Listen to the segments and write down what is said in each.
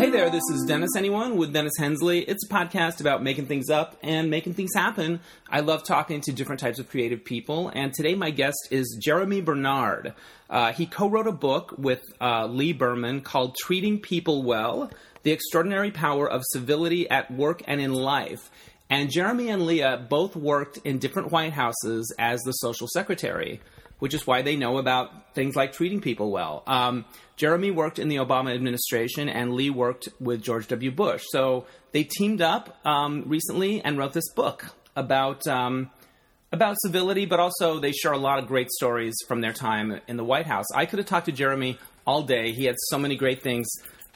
Hey there, this is Dennis Anyone with Dennis Hensley. It's a podcast about making things up and making things happen. I love talking to different types of creative people, and today my guest is Jeremy Bernard. Uh, he co wrote a book with uh, Lea Berman called Treating People Well The Extraordinary Power of Civility at Work and in Life. And Jeremy and Leah both worked in different White Houses as the social secretary which is why they know about things like treating people well. Um, Jeremy worked in the Obama administration, and Lee worked with George W. Bush. So they teamed up um, recently and wrote this book about um, about civility, but also they share a lot of great stories from their time in the White House. I could have talked to Jeremy all day. He had so many great things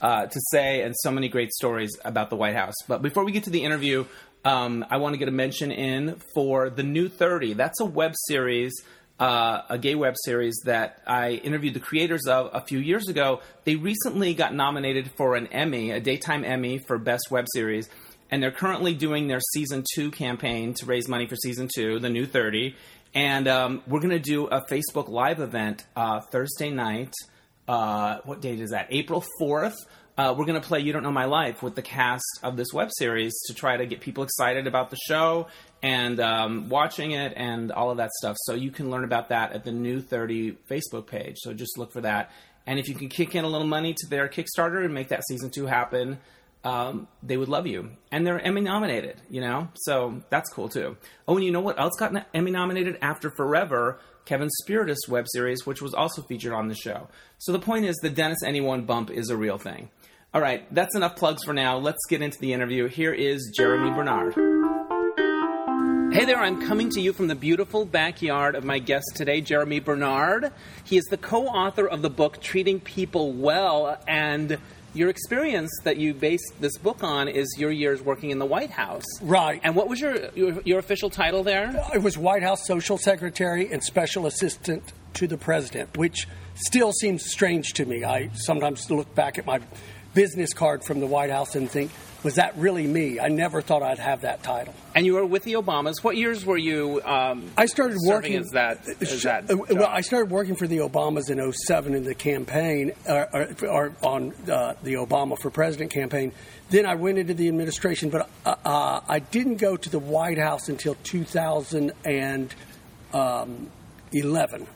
uh, to say and so many great stories about the White House. But before we get to the interview, um, I want to get a mention in for the New Thirty. That's a web series uh, a gay web series that I interviewed the creators of a few years ago. They recently got nominated for an Emmy, a daytime Emmy for Best Web Series, and they're currently doing their season two campaign to raise money for season two, the new 30. And um, we're going to do a Facebook Live event uh, Thursday night. Uh, what date is that? April 4th. Uh, we're going to play You Don't Know My Life with the cast of this web series to try to get people excited about the show and um, watching it and all of that stuff. So you can learn about that at the New 30 Facebook page. So just look for that. And if you can kick in a little money to their Kickstarter and make that season two happen, um, they would love you. And they're Emmy nominated, you know? So that's cool too. Oh, and you know what else got Emmy nominated after Forever? Kevin Spirtas web series, which was also featured on the show. So the point is, the Dennis Anyone bump is a real thing. All right, that's enough plugs for now. Let's get into the interview. Here is Jeremy Bernard. Hey there, I'm coming to you from the beautiful backyard of my guest today, Jeremy Bernard. He is the co author of the book Treating People Well, and your experience that you based this book on is your years working in the White House. Right. And what was your, your, your official title there? It was White House Social Secretary and Special Assistant to the President, which still seems strange to me. I sometimes look back at my business card from the White House and think, was that really me? I never thought I'd have that title. And you were with the Obamas. What years were you? Um, I started working as that. As that uh, well, I started working for the Obamas in 07 in the campaign, uh, or, or, on uh, the Obama for President campaign. Then I went into the administration, but uh, uh I didn't go to the White House until 2011.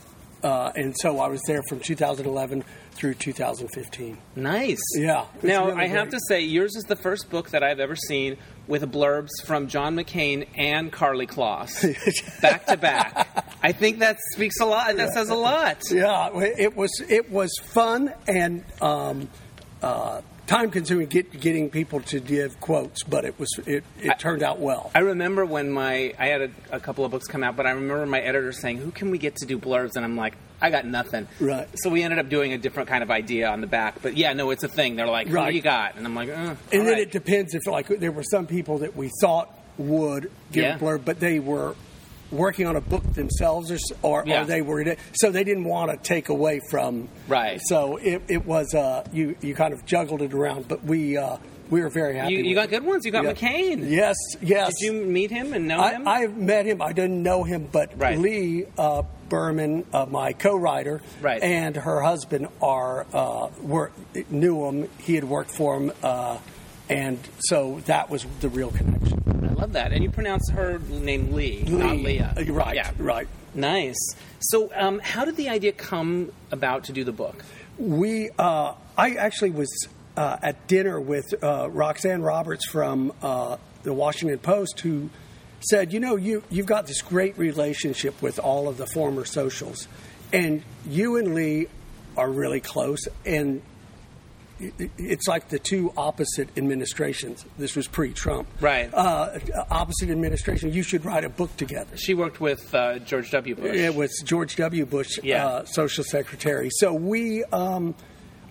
Uh, and so I was there from 2011 through 2015. Nice. Yeah. Now, really I have to say, yours is the first book that I've ever seen with blurbs from John McCain and Karlie Kloss back to back. I think that speaks a lot. That says a lot. Yeah, it was it was fun and um, uh, time consuming get, getting people to give quotes, but it was it, it I, turned out well. I remember when my I had a, a, couple of books come out, but I remember my editor saying, "Who can we get to do blurbs?" And I'm like, "I got nothing." Right. So we ended up doing a different kind of idea on the back, but yeah, no, it's a thing. They're like, "Who you got?" And I'm like, uh, and then right. it depends if like there were some people that we thought would give yeah. a blurb, but they were working on a book themselves, or, or, yeah. or, they were so they didn't want to take away from. Right. So it, it was uh, you you kind of juggled it around, but we. Uh, we were very happy. You, you got good ones. You got yeah. McCain. Yes, yes. Did you meet him and know I, him? I've met him. I didn't know him, but right. Lea uh, Berman, uh, my co-writer, right. and her husband are uh, were knew him. He had worked for him, uh, and so that was the real connection I love that. And you pronounce her name Lee, Lee. not Leah. Uh, right, yeah. right. Nice. So, um, how did the idea come about to do the book? We, uh, I actually was uh, at dinner with uh, Roxanne Roberts from uh, the Washington Post, who said, "You know, you you've got this great relationship with all of the former socials, and you and Lee are really close, and it's like the two opposite administrations. This was pre-Trump, right? Uh, opposite administration. You should write a book together. She worked with uh, George W. Bush. It was George W. Bush, yeah. uh, social secretary. So we. Um,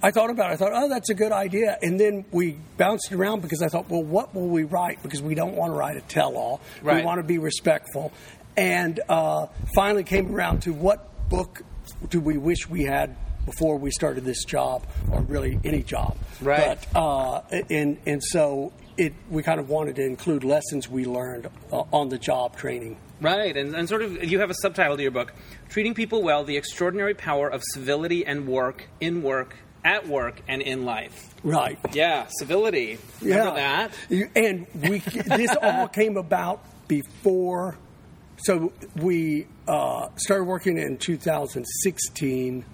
I thought about it. I thought, oh, that's a good idea. And then we bounced around because I thought, well, what will we write? Because we don't want to write a tell-all. Right. We want to be respectful. And uh, finally came around to what book do we wish we had before we started this job, or really any job. Right. But uh, and and so it we kind of wanted to include lessons we learned uh, on the job training. Right, and, and sort of you have a subtitle to your book: "Treating People Well: The Extraordinary Power of Civility and Work in Work at work and in life. Right. Yeah, civility. Remember that? And we this all came about before. So we uh, started working in 2016.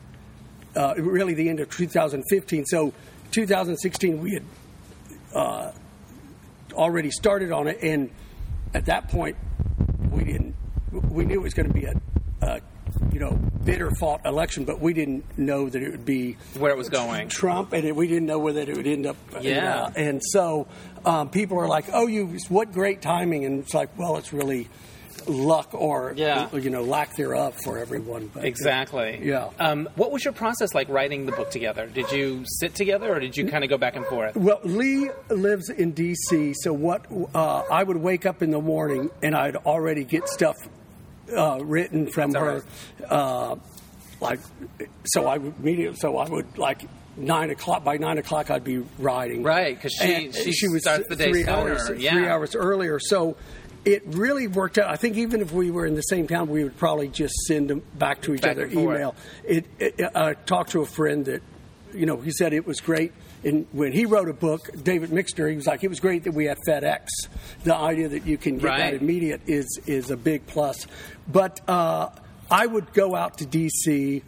Uh, really, the end of 2015. So 2016, we had uh, already started on it, and at that point, we didn't. We knew it was going to be a, a you know bitter fought election, but we didn't know that it would be Where it was going. Trump, and it, we didn't know whether it would end up. Yeah. and so um, people are like, "Oh, you what great timing!" And it's like, well, it's really luck or Yeah. you know lack thereof for everyone. But, Exactly. Yeah. Um, what was your process like writing the book together? Did you sit together or did you kind of go back and forth? Well, Lee lives in D.C., so what uh, I would wake up in the morning and I'd already get stuff uh, written from That's her, uh, like so I would immediately so I would like nine o'clock by nine o'clock I'd be writing Right, 'cause she- And she was starts the day three sooner, hours yeah. three hours earlier so. It really worked out. I think even if we were in the same town, we would probably just send them back to each Back other email. It, it, I talked to a friend that, you know, he said it was great. And when he wrote a book, David Mixter, he was like, it was great that we had FedEx. The idea that you can get Right. that immediate is is a big plus. But uh, I would go out to D.C.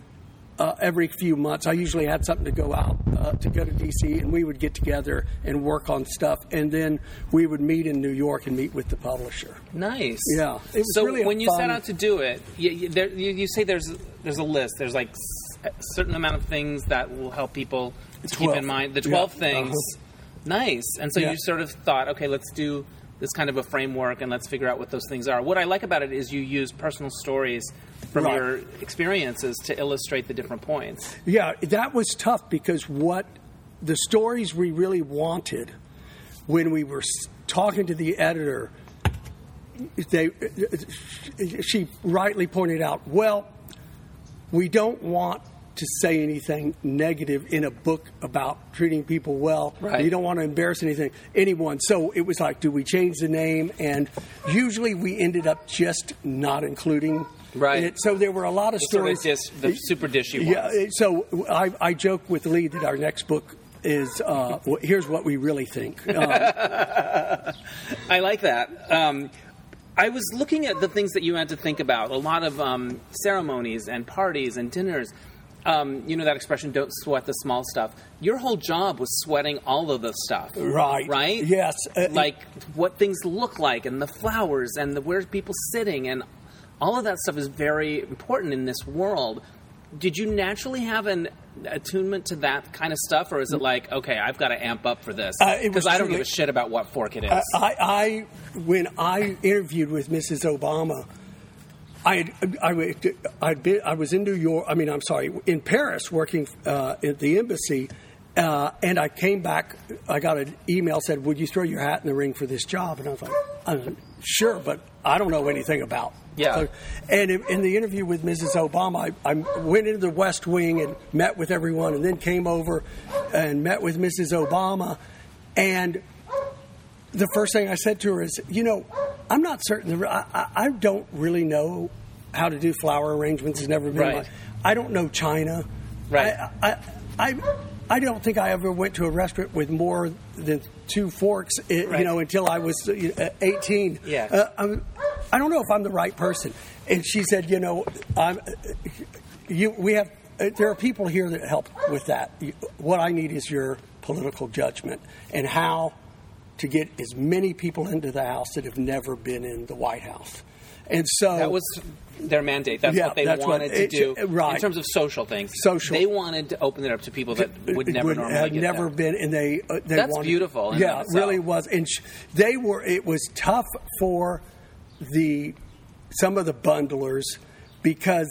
Uh, every few months. I usually had something to go out uh, to go to D.C. and we would get together and work on stuff. And then we would meet in New York and meet with the publisher. Nice. Yeah, it was so really when you set out to do it, you, you, there, you, you say there's there's a list. There's like a certain amount of things that will help people to keep in mind. The Yeah. twelve things. Uh-huh. Nice. And so Yeah. you sort of thought, okay, let's do this kind of a framework and let's figure out what those things are. What I like about it is you use personal stories from Right. your experiences to illustrate the different points. Yeah, that was tough because what the stories we really wanted when we were talking to the editor, they she rightly pointed out, well, we don't want to say anything negative in a book about treating people well. Right. You don't want to embarrass anything anyone. So it was like, do we change the name? And usually we ended up just not including Right. it. So there were a lot of Sort of stories. dis- the super dishy ones. Yeah, so I, I joke with Lee that our next book is uh, here's what we really think. Um, I like that. Um, I was looking at the things that you had to think about. A lot of um, ceremonies and parties and dinners. Um, you know that expression, don't sweat the small stuff. Your whole job was sweating all of the stuff. Right. Right? Yes. Uh, like what things look like and the flowers and the where people sitting and all of that stuff is very important in this world. Did you naturally have an attunement to that kind of stuff, or is it like, okay, I've got to amp up for this Uh, because I don't give a shit about what fork it is? I, I when I interviewed with Mrs. Obama, I had, I, I'd been, I was in New York. I mean, I'm sorry, in Paris, working uh, at the embassy, uh, and I came back. I got an email said, "Would you throw your hat in the ring for this job?" And I was like, I like, "Sure," but I don't know anything about. Yeah. So- and in, in the interview with Mrs. Obama, I, I went into the West Wing and met with everyone, and then came over and met with Mrs. Obama, and the first thing I said to her is, you know, I'm not certain. I, I- I don't really know how to do flower arrangements. It's never been. Right. My, I don't know China. Right. I, I, I, I don't think I ever went to a restaurant with more than two forks. eh, Right. You know, until I was uh, 18. Yeah. Uh, I'm, I don't know if I'm the right person. And she said, you know, I'm. You, we have. There are people here that help with that. What I need is your political judgment and how to get as many people into the House that have never been in the White House. And so That was their mandate. That's Yeah, what they that's what- wanted to it- do right. in terms of social things. Social. They wanted to open it up to people that would never would normally have never there. been, and they uh, they That's wanted- beautiful Yeah, it really was, and sh- they were. It was tough for the some of the bundlers because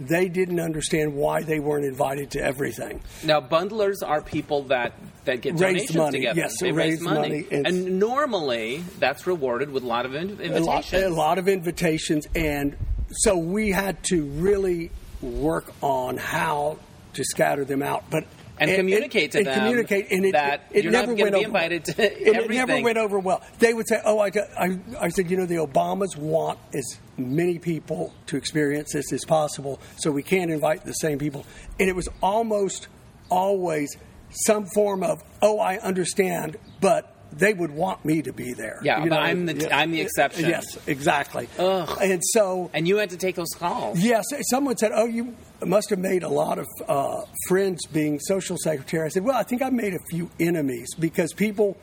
they didn't understand why they weren't invited to everything. Now, bundlers are people that, that get Raise donations money, together. yes, they raise raise money, money, and- normally that's rewarded with a lot of in- a lot, invitations. a lot of invitations, and so we had to really work on how to scatter them out, but. And communicate to and them communicate, and it, that it you're not never went be over, invited to and It never went over well. They would say, "Oh, I, I, I said, you know, the Obamas want as many people to experience this as possible, so we can't invite the same people." And it was almost always some form of, oh, I understand, but they would want me to be there. Yeah, You but I'm the- I'm the exception. Yes, exactly. Ugh. And so, And you had to take those calls. yes, someone said, oh, you must have made a lot of uh, friends being social secretary. I said, well, I think I made a few enemies because people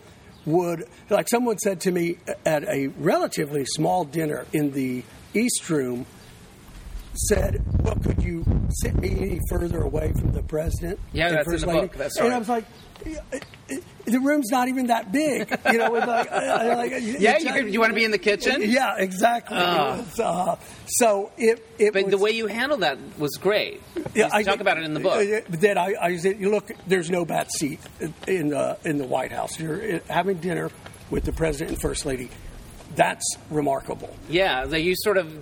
would, like someone said to me at a relatively small dinner in the East Room, said, "Well, could you sit me any further away from the president?" Yeah, and that's in the Lady?" book. That's and. I was like, "Yeah, it- it- "The room's not even that big." You know, with like, uh, like Yeah, you, could- you want to be in the kitchen? Yeah, exactly. It was, uh, so it, it But was, the way you handled that was great. yeah, you talk about it in the book. uh, That I, I said, look, there's no bad seat in the in the White House. You're uh, having dinner with the president and first lady. That's remarkable. Yeah, that you sort of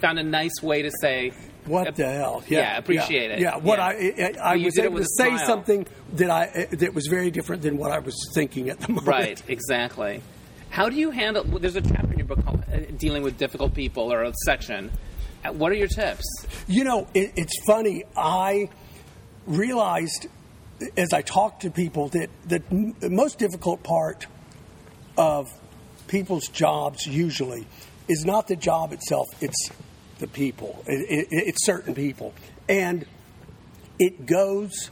found a nice way to say, What the hell? yeah, appreciate yeah, it. Yeah, what Yeah. I I, I was able to say smile. something that I that was very different than what I was thinking at the moment. Right, exactly. How do you handle? There's a chapter in your book called uh, "Dealing with Difficult People" or a section. Uh, What are your tips? You know, it, it's funny. I realized as I talked to people that the most difficult part of people's jobs usually is not the job itself; it's the people. It, it, it's certain people, and it goes.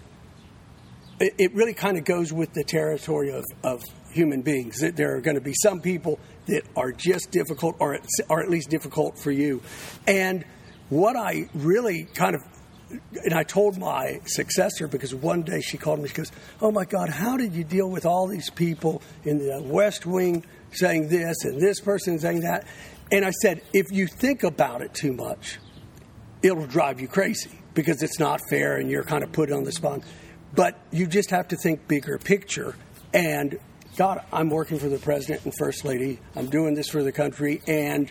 It, it really kind of goes with the territory of, of human beings. That there are going to be some people that are just difficult, or or at least difficult for you. And what I really kind of and I told my successor because one day she called me. She goes, "Oh my God, how did you deal with all these people in the West Wing saying this and this person saying that?" And I said, "If you think about it too much, it'll drive you crazy because it's not fair and you're kind of put on the spot. But you just have to think bigger picture. And God, I'm working for the president and first lady. I'm doing this for the country, and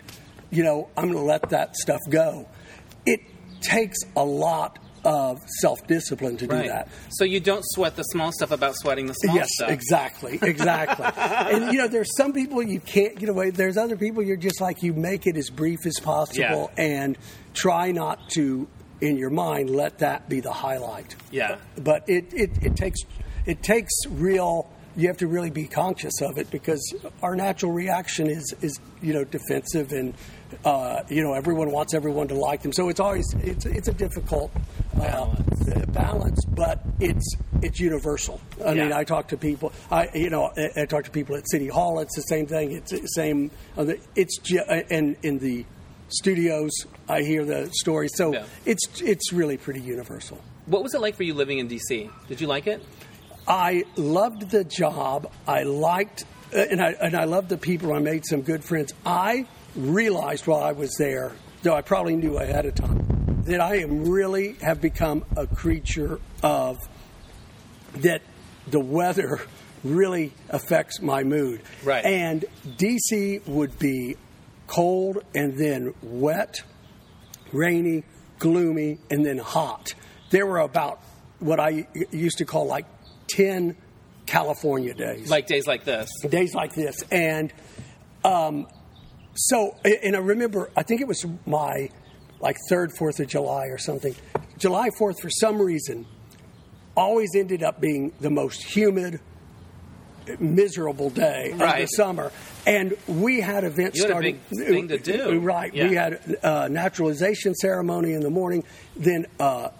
you know I'm going to let that stuff go. It takes a lot of self discipline to do that. So you don't sweat the small stuff about sweating the small Yes, stuff. Yes, exactly, exactly. and you know, there's some people you can't get away. There's other people you're just like you make it as brief as possible and try not to, in your mind, let that be the highlight. Yeah. But it, it, it takes it takes real. You have to really be conscious of it because our natural reaction is is you know defensive and uh, you know everyone wants everyone to like them. So it's always it's it's a difficult uh, Balance. balance, but it's it's universal. I mean, I talk to people. I you know I, I talk to people at City Hall. It's the same thing. It's the same. uh, It's uh, and in the studios, I hear the stories. So Yeah. it's it's really pretty universal. What was it like for you living in D.C.? Did you like it? I loved the job. I liked, uh, and I and I loved the people. I made some good friends. I realized while I was there, though I probably knew ahead of time, that I am really have become a creature of that. The weather really affects my mood. Right. And DC would be cold and then wet rainy, gloomy, and then hot. There were about what I used to call like 10 California days. Like days like this? days like this. And um, so, and I remember, I think it was my like third, fourth of July or something. July 4th, for some reason, always ended up being the most humid, miserable day of the summer. And we had events had a starting. big thing to do. Right. Yeah. We had a naturalization ceremony in the morning, then uh,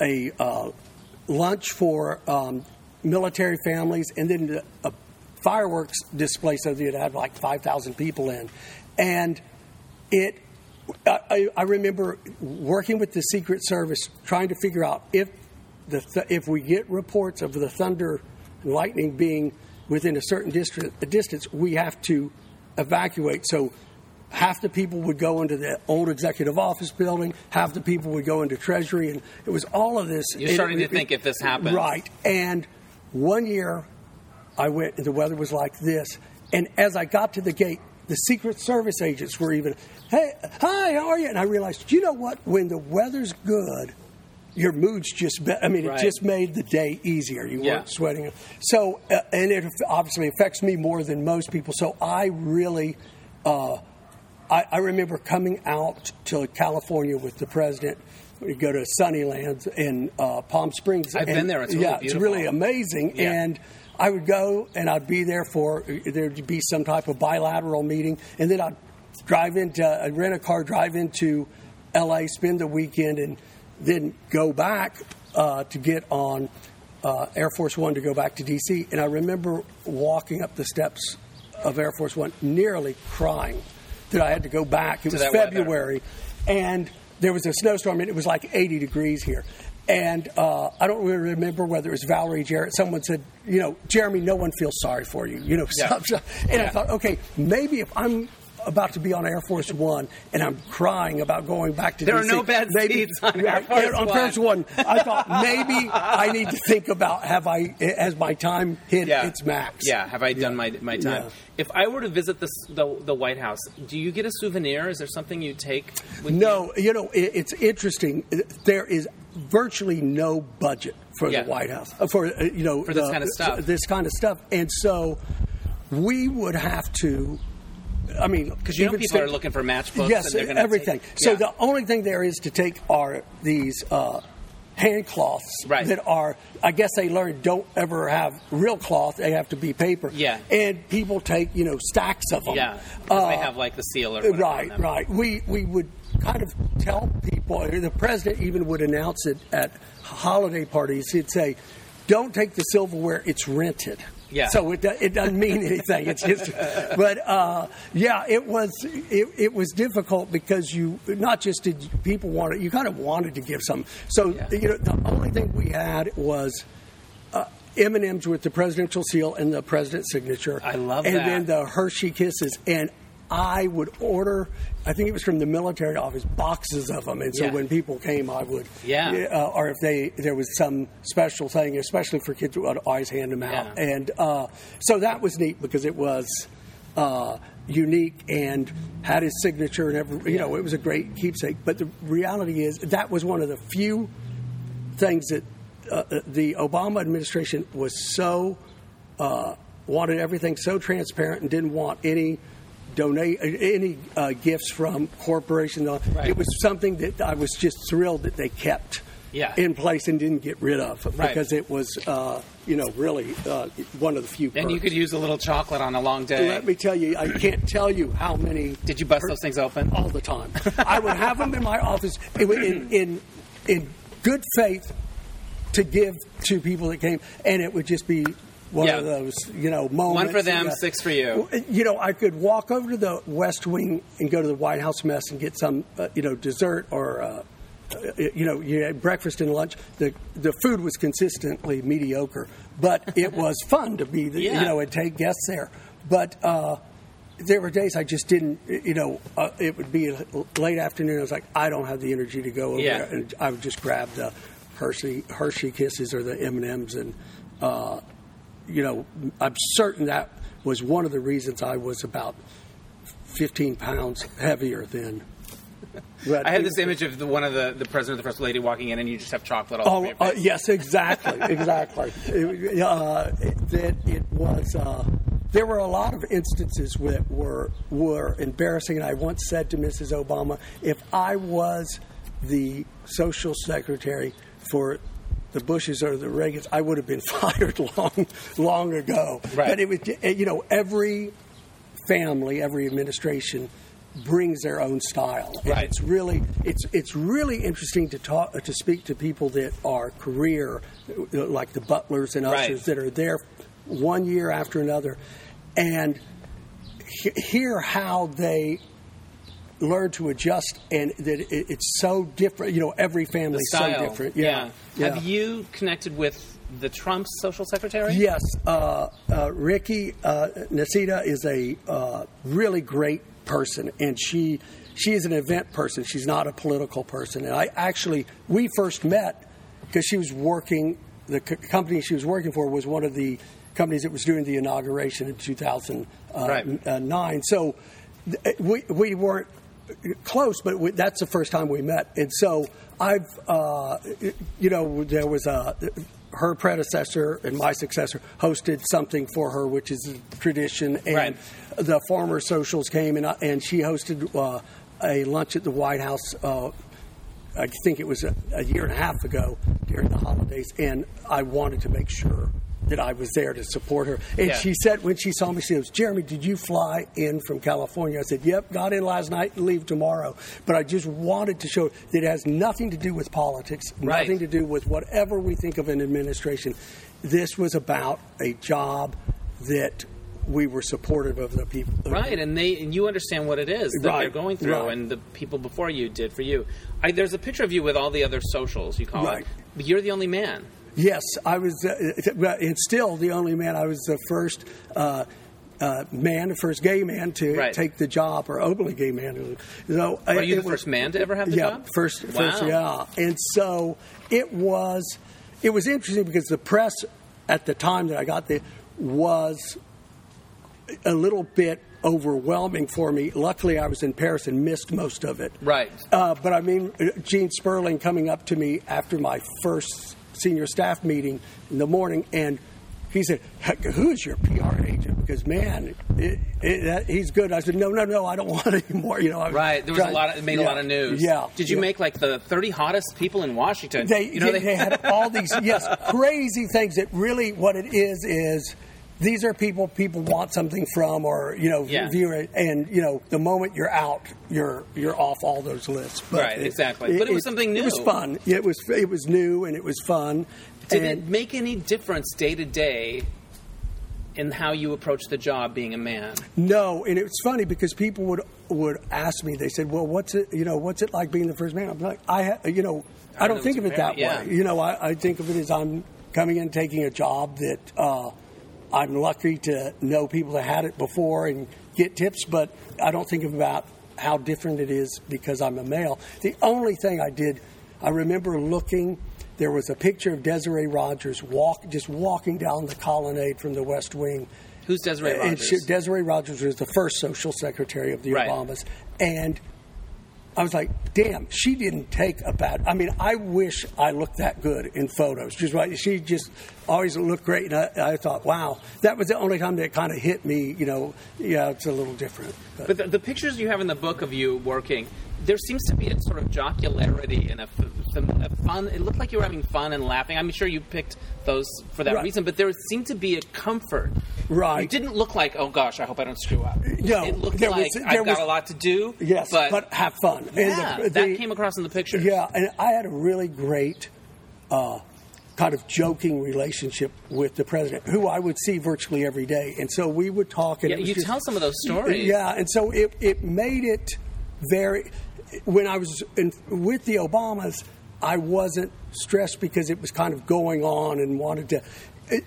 a uh, lunch for um, military families, and then a fireworks display so it had like 5,000 people in. And it, I, I- remember working with the Secret Service trying to figure out if the th- if we get reports of the thunder and lightning being within a certain district, distance, we have to evacuate. So half the people would go into the old executive office building, half the people would go into Treasury, and it was all of this. You're starting it- to think if this happens. right? And one year, I went, and the weather was like this. And as I got to the gate, the Secret Service agents were even, hey, hi, how are you? And I realized, you know what? When the weather's good, your mood's just, better. I mean, Right. it just made the day easier. You Yeah. weren't sweating. So, uh, and it obviously affects me more than most people. So I really, uh, I, I remember coming out to California with the president we go to Sunnylands in uh, Palm Springs. I've and, been there. It's really yeah, it's really amazing. Yeah. And I would go and I'd be there for there'd be some type of bilateral meeting, and then I'd drive into I'd rent a car, drive into L.A., spend the weekend, and then go back uh, to get on uh, Air Force One to go back to D.C. And I remember walking up the steps of Air Force One, nearly crying that I had to go back. It was that weather. February, and there was a snowstorm, and it was like 80 degrees here. And uh, I don't really remember whether it was Valerie Jarrett. Someone said, you know, Jeremy, no one feels sorry for you. You know, Yeah. and I thought, okay, maybe if I'm about to be on Air Force One and I'm crying about going back to There are no bad maybe, seats on Air Force on One. Air Force One. I thought maybe I need to think about have I has my time hit Yeah. its max? Yeah, have I done my my time? Yeah. If I were to visit the, the the White House, do you get a souvenir? Is there something you take? With No, you know it, it's interesting. There is virtually no budget for Yeah. the White House uh, for uh, you know For this kind of stuff. This kind of stuff, and so we would have to. I mean, Because you know people are looking for matchbooks. Yes, and they're everything. take- so the only thing there is to take are these uh, hand cloths Right. that are. I guess they learned don't ever have real cloth; they have to be paper. Yeah. and people take you know stacks of them. yeah, Uh, they have like the seal or Right, right. We we would kind of tell people. The president even would announce it at holiday parties. He'd say, "Don't take the silverware; it's rented." Yeah. So it, it doesn't mean anything. It's just, but uh, yeah, it was it, it was difficult because you not just did people want it, you kind of wanted to give some. So Yeah. you know, the only thing we had was. Uh, M&Ms with the presidential seal and the president's signature. I love and that. And then the Hershey Kisses. And I would order, I think it was from the military office, boxes of them. And so Yeah. when people came, I would, Yeah. uh, or if they there was some special thing, especially for kids, I'd always hand them out. Yeah. And uh, so that was neat because it was uh, unique and had his signature and every, you know, it was a great keepsake. But the reality is that was one of the few things that uh, the Obama administration was so uh, wanted everything so transparent and didn't want any donate any uh, gifts from corporations. Right. It was something that I was just thrilled that they kept Yeah. in place and didn't get rid of Right. because it was uh, you know really uh, one of the few. And you could use a little chocolate on a long day. Let me tell you, I can't tell you how many. Did you bust those things open? all the time. I would have them in my office in in in, in good faith to give to people that came, and it would just be one Yeah. of those you know moments. One for them, six for you. You know, I could walk over to the West Wing and go to the White House mess and get some, uh, you know, dessert or. Uh, uh, you know, you had breakfast and lunch. The the food was consistently mediocre, but it was fun to be, the, Yeah. you know, and take guests there. But uh, there were days I just didn't, you know, uh, it would be a late afternoon. I was like, I don't have the energy to go over Yeah. there, and I would just grab the Hershey Hershey Kisses or the M and M's, and uh, you know, I'm certain that was one of the reasons I was about 15 pounds heavier than. But I had this image of the one of the, the president or the first lady walking in, and you just have chocolate all over Oh, uh, yes, exactly, exactly. It, uh, that it was. Uh, there were a lot of instances that were were embarrassing, and I once said to Mrs. Obama, "If I was the social secretary for the Bushes or the Reagans, I would have been fired long, long ago." Right. But it was, eh, you know, every family, every administration brings their own style. And Right. It's really it's it's really interesting to talk to speak to people that are career like the butlers and Right. ushers that are there one year after another and hear how they learn to adjust and that it, it's so different you know every family is so different yeah, Have you connected with the Trump social secretary? Yes, uh, uh, Rickie uh, Niceta is a uh, really great person, and she she is an event person. She's not a political person. And I actually we first met because she was working. The c- company she was working for was one of the companies that was doing the inauguration in 2009. Right. So th- we we weren't close, but we, that's the first time we met. And so I've, uh, you know, there was a her predecessor and my successor hosted something for her, which is a tradition, and Right. the former socials came and I- and she hosted uh, a lunch at the White House. Uh, I think it was a, a year and a half ago during the holidays, and I wanted to make sure that I was there to support her. And Yeah. she said when she saw me, she goes, "Jeremy, did you fly in from California?" I said, "Yep, got in last night and leave tomorrow." But I just wanted to show that it has nothing to do with politics, Right. nothing to do with whatever we think of an administration. This was about a job that we were supportive of the people. Right, and they and you understand what it is that Right, they're going through, right. and the people before you did for you. I, there's a picture of you with all the other socials you call Right. it, but you're the only man. Yes, I was, uh, and still the only man. I was the first uh, uh, man, the first gay man to Right. take the job, or openly gay man. So, Are you the first man to ever have the yeah, job? First, first, Wow. yeah. And so it was, it was interesting because the press at the time that I got there was a little bit overwhelming for me. Luckily, I was in Paris and missed most of it. Right. Uh, but I mean, Gene Sperling coming up to me after my first senior staff meeting in the morning, and he said, "Who's your PR agent?" Because man, it, it, that, he's good. I said, "No, no, no, I don't want any more." You know, I Right, there was a lot. Of, it made a lot of news. Yeah. Did you yeah. make like the 30 hottest people in Washington? They, you know, they, they had all these yes crazy things that really what it is is these are people people want something from or you know Yeah. view it and you know the moment you're out you're you're off all those lists But Right, exactly. But it was something new. it was fun it was it was new and it was fun Did and it make any difference day to day in how you approach the job being a man? No, and it's funny because people would would ask me. They said, "Well, what's it? You know, what's it like being the first man?" I'm like, I, ha- you know, I don't think of it that yeah. way. You know, I, I think of it as I'm coming in taking a job that uh, I'm lucky to know people that had it before and get tips, but I don't think about how different it is because I'm a male. The only thing I did, I remember looking. There was a picture of Desiree Rogers walk, just walking down the colonnade from the West Wing, Who's Desiree and Rogers? she- Desiree Rogers was the first social secretary of the Right. Obamas, and I was like, "Damn, she didn't take a bad." I mean, I wish I looked that good in photos. Just right, she just always looked great, and I, I thought, "Wow, that was the only time that kind of hit me." You know, yeah, it's a little different. But, But the, the pictures you have in the book of you working, there seems to be a sort of jocularity and a, f- f- a fun. It looked like you were having fun and laughing. I'm sure you picked those for that Right. reason, but there seemed to be a comfort. Right. You didn't look like, oh gosh, I hope I don't screw up. No, it looked there like was- I've there got a lot to do. yes, but, but, have fun. yeah, and the, that came across in the pictures. Yeah, and I had a really great uh, kind of joking relationship with the president, who I would see virtually every day, and so we would talk. And Yeah, it you just- tell some of those stories. Yeah, and so it it made it very. When I was in, with the Obamas, I wasn't stressed because it was kind of going on and wanted to. It,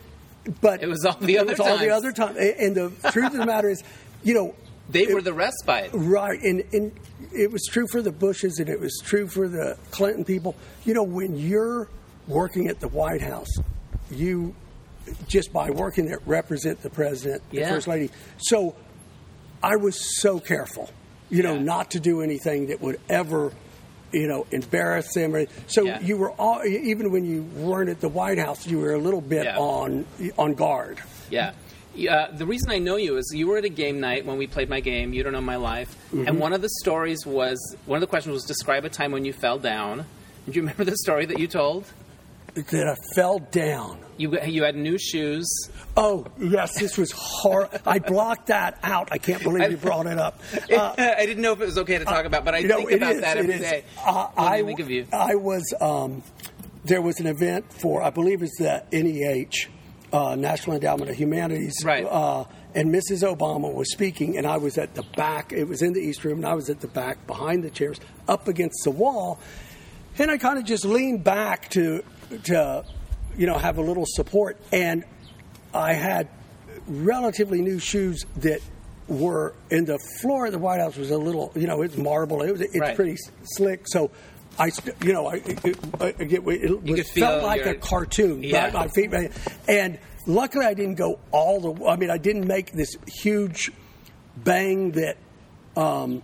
but It was all the it other was all the other time, and the truth of the matter is, you know, They it- were the respite. Right, and, and it was true for the Bushes, and it was true for the Clinton people. You know, when you're working at the White House, you just by working there represent the president, the Yeah. first lady. So I was so careful, you know, Yeah. not to do anything that would ever, you know, embarrass them. Or, so Yeah. you were all, even when you weren't at the White House, you were a little bit Yeah. on on guard. Yeah. Yeah, the reason I know you is you were at a game night when we played my game, You Don't Know My Life. Mm-hmm. And one of the stories was, one of the questions was describe a time when you fell down. Do you remember the story that you told? That I fell down. You, you had new shoes. Oh yes, this was hard. I blocked that out. I can't believe you brought it up. Uh, I didn't know if it was okay to talk about, but I you know, think about is, that every is. day. Uh, I, I think of you. I was. Um, there was an event for, I believe it's the NEH, uh, National Endowment of Humanities, Right. Uh, and Mrs. Obama was speaking, and I was at the back. It was in the East Room, and I was at the back behind the chairs, up against the wall, and I kind of just leaned back to, to, you know, have a little support, and I had relatively new shoes that were in the floor of the White House was a little, you know, it's marble. It was it's Right. pretty slick. So I, you know, I, it, it, it was, felt like your- a cartoon. Yeah. My, my feet, and luckily I didn't go all the. I mean, I didn't make this huge bang that. Um,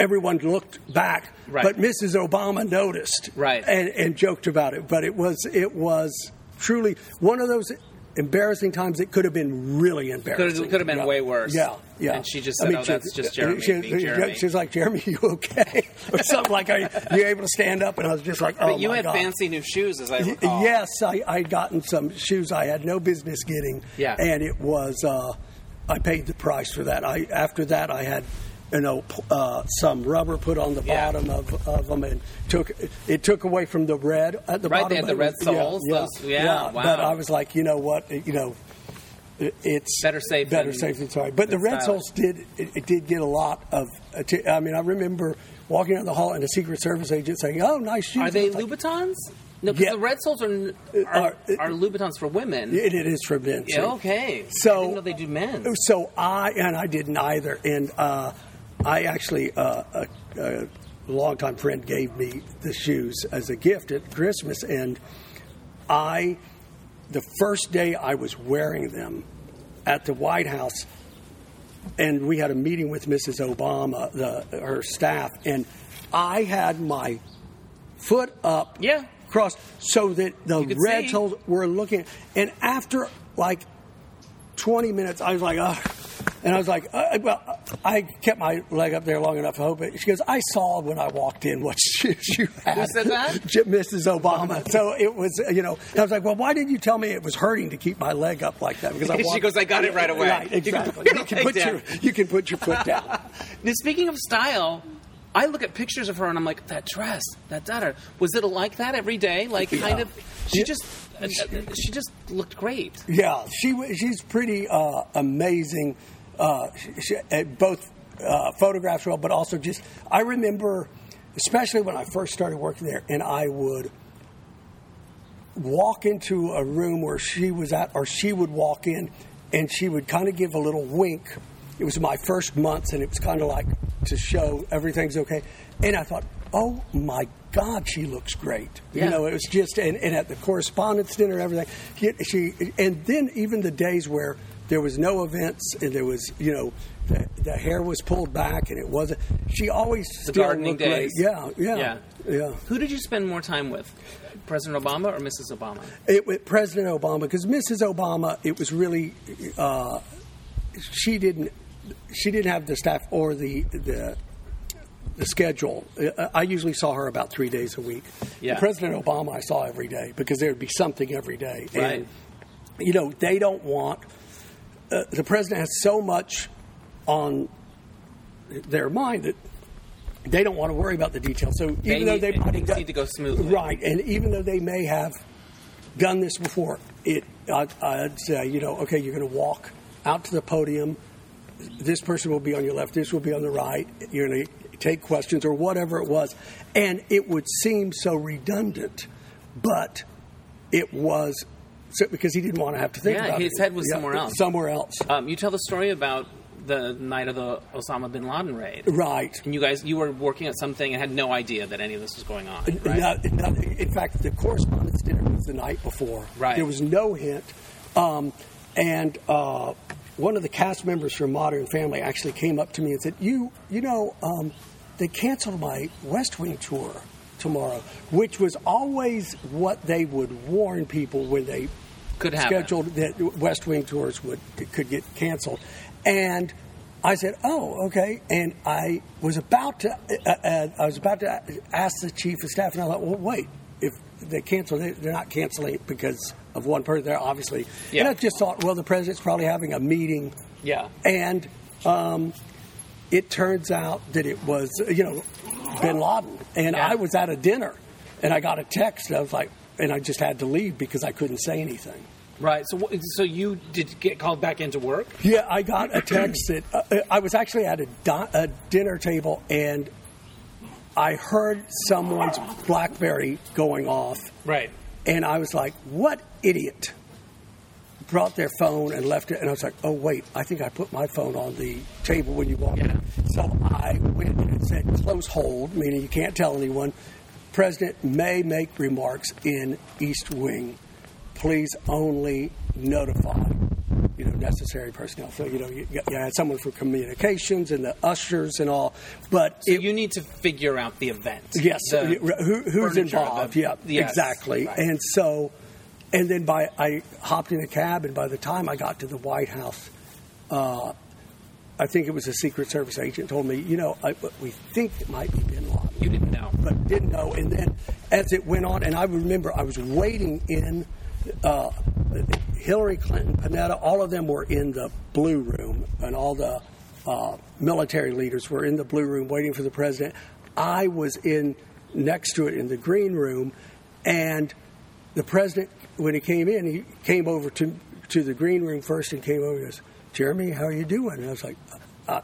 Everyone looked back, Right. but Mrs. Obama noticed, Right. and, and joked about it. But it was it was truly one of those embarrassing times. It could have been really embarrassing. It could have been Yeah. way worse. Yeah, yeah. And she just said, "Oh, that's just Jeremy She, being Jeremy." she was like, "Jeremy, you okay?" or something like, "Are you, able to stand up?" And I was just like, "Oh But you had God. fancy new shoes, as I recall. Yes, I, I'd gotten some shoes I had no business getting. Yeah. And it was, uh, I paid the price for that. I After that, I had, you know, uh, some rubber put on the Yeah. bottom of, of them and took it took away from the red at the Right, bottom. they had the red yeah, soles, Yeah, those- yeah, wow. But I was like, you know what, you know, it- it's Better safe better than- safe than sorry. But the red soles did it, it did get a lot of. atti- I mean, I remember walking down the hall and a Secret Service agent saying, "Oh, nice shoes." Are they Louboutins? No, because Yeah. the red soles are are, Are- are Louboutins for women. It, it is for men. Yeah, okay. So- I didn't know they do men. So I and I didn't either, and uh, I actually uh, a, a longtime friend gave me the shoes as a gift at Christmas, and I the first day I was wearing them at the White House, and we had a meeting with Mrs. Obama, the, her staff, and I had my foot up, Yeah. crossed, so that the red toes were looking. And after like 20 minutes, I was like, oh. And I was like, uh, well, I kept my leg up there long enough to hope it. She goes, I saw when I walked in what shoes you had. Who said that? Mrs. Obama. So it was, uh, you know, and I was like, well, why didn't you tell me it was hurting to keep my leg up like that? Because I She goes, "I got it right away." Right, You can exactly. put You your can put your, you can put your foot down. Now, speaking of style, I look at pictures of her and I'm like, that dress, that daughter, was it like that every day? Like, kind of, she just, she just looked great. Yeah, she she's pretty uh, amazing. Uh, she, she, both uh, photographs well, but also just I remember, especially when I first started working there, and I would walk into a room where she was at, or she would walk in, and she would kind of give a little wink. It was my first months, and it was kind of like to show everything's okay. And I thought, oh my God, she looks great. Yeah. You know, it was just, and, and at the correspondence dinner, everything. She, she, and then even the days where there was no events, and there was, you know, the, the hair was pulled back, and it wasn't. She always The still gardening looked great. days. Yeah, yeah, Yeah. yeah. Who did you spend more time with? President Obama or Mrs. Obama? It, with President Obama, because Mrs. Obama, it was really uh, she didn't she didn't have the staff or the the, the schedule. I usually saw her about three days a week. Yeah. President Obama, I saw every day because there would be something every day. Right. And you know they don't want uh, the president has so much on their mind that they don't want to worry about the details. So even They though need- they might done- need to go smoothly. right? And even though they may have done this before, it I'd, I'd say you know okay, you're going to walk out to the podium. This person will be on your left. This will be on the right. You're going to take questions or whatever it was, and it would seem so redundant, but it was so, because he didn't want to have to think Yeah, about it. his head was somewhere else. Somewhere else. Um, you tell the story about the night of the Osama bin Laden raid. Right. And you guys, you were working at something and had no idea that any of this was going on, right? Not- not- in fact, the correspondence dinner was the night before. Right. There was no hint. Um, and uh, one of the cast members from Modern Family actually came up to me and said, "You, you know, um, they canceled my West Wing tour tomorrow," which was always what they would warn people when they Could happen. scheduled that West Wing tours would could get canceled, and I said, "Oh, okay." And I was about to uh, uh, I was about to ask the chief of staff, and I thought, "Well, wait, if they cancel, they- they're not canceling it because of one person. They're obviously." Yeah. And I just thought, well, the president's probably having a meeting, Yeah. and um, it turns out that it was you know Bin Laden, and Yeah. I was at a dinner, and I got a text. And I was like, and I just had to leave because I couldn't say anything. Right. So, so you did get called back into work? Yeah, I got a text that uh, I was actually at a, di- a dinner table and I heard someone's BlackBerry going off, Right. and I was like, "What idiot brought their phone and left it?" And I was like, "Oh wait, I think I put my phone on the table when you walked Yeah. in." So I went and said "close hold," meaning you can't tell anyone. President may make remarks in East Wing. Please only notify you know necessary personnel. So you know you, you had someone for communications and the ushers and all, but So it, you need to figure out the event. Yes, The who, who's involved? yeah, yes, exactly. right. And so and then by I hopped in a cab, and by the time I got to the White House, uh, I think it was a Secret Service agent told me, you know, I, we think it might be Bin Laden. You didn't know, but didn't know. And then as it went on, and I remember I was waiting in. Uh, Hillary Clinton, Panetta, all of them were in the blue room, and all the uh, military leaders were in the blue room waiting for the president. I was in next to it in the green room, and the president, when he came in, he came over to to the green room first and came over and goes, Jeremy, how are you doing? And I was like, uh,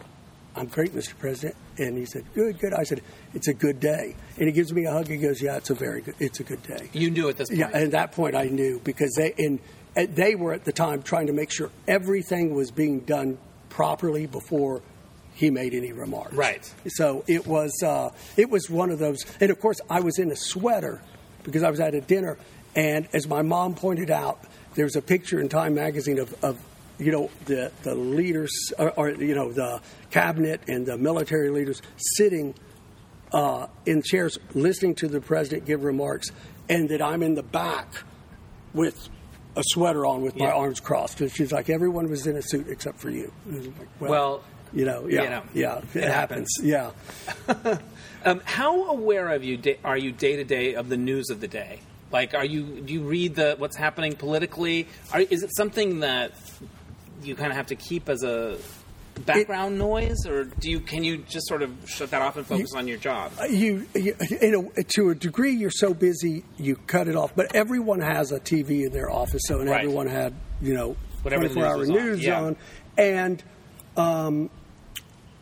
I'm great, Mr. President. And he said, good, good. I said, it's a good day. And he gives me a hug. He goes, yeah, it's a very good, it's a good day. You knew at this point. Yeah, at that point I knew because they, in, they were at the time trying to make sure everything was being done properly before he made any remarks. Right. So it was, uh, it was one of those. And of course, I was in a sweater because I was at a dinner. And as my mom pointed out, there's a picture in Time magazine of, of you know, the, the leaders, or, or, you know, the cabinet and the military leaders sitting uh, in chairs listening to the president give remarks, and that I'm in the back with a sweater on with my arms crossed. And she's like, everyone was in a suit except for you. And I was like, well, Well, you know, yeah, you know, yeah, it, it happens. happens. Yeah. Um, how aware of you are you day to day of the news of the day? Like, are you do you read the what's happening politically? Are, is it something that you kind of have to keep as a background noise, or do you can you just sort of shut that off and focus on your job? you, you you know, to a degree, you're so busy, you cut it off. But everyone has a TV in their office, so and Right. everyone had, you know, Whatever 24 hour news on, news yeah. on. And um,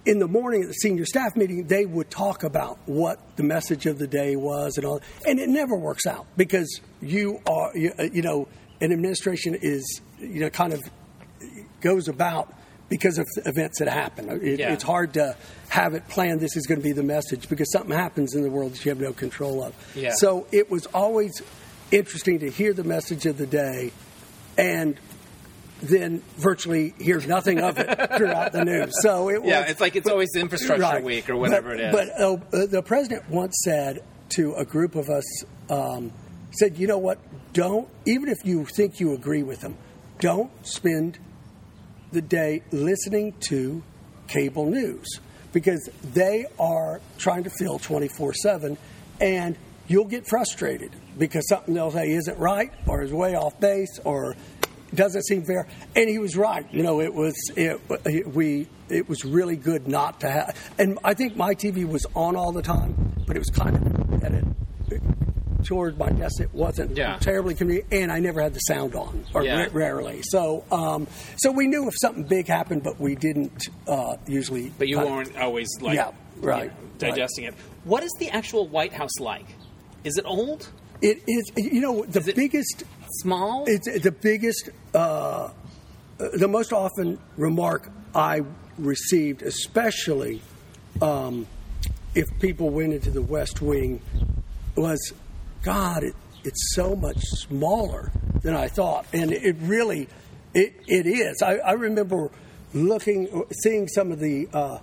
in the morning at the senior staff meeting, they would talk about what the message of the day was and all. And it never works out because you are, you, uh, you know, an administration is, you know, kind of goes about because of events that happen. It, Yeah. It's hard to have it planned. This is going to be the message because something happens in the world that you have no control of. Yeah. So it was always interesting to hear the message of the day, and then virtually hears nothing of it throughout the news. So it was, Yeah, it's like it's always infrastructure week or whatever But- it is. But uh, the president once said to a group of us, um, said, you know what? Don't even if you think you agree with them, don't spend the day listening to cable news because they are trying to fill 24 7 and you'll get frustrated because something they'll say isn't right or is way off base or doesn't seem fair and he was right you know it was it, it we it was really good not to have and i think my tv was on all the time but it was kind of at it toward my desk it wasn't Yeah. terribly convenient and i never had the sound on or Yeah. ra- rarely so um, so we knew if something big happened but we didn't uh, usually But you weren't always like Yeah, right, digesting it. What is the actual White House like? Is it old? it is you know the Is biggest Small? It's the biggest, uh, the most often remark I received, especially um, if people went into the West Wing, was, God, it, it's so much smaller than I thought, and it really, it, it is. I, I remember looking, seeing some of the. Uh,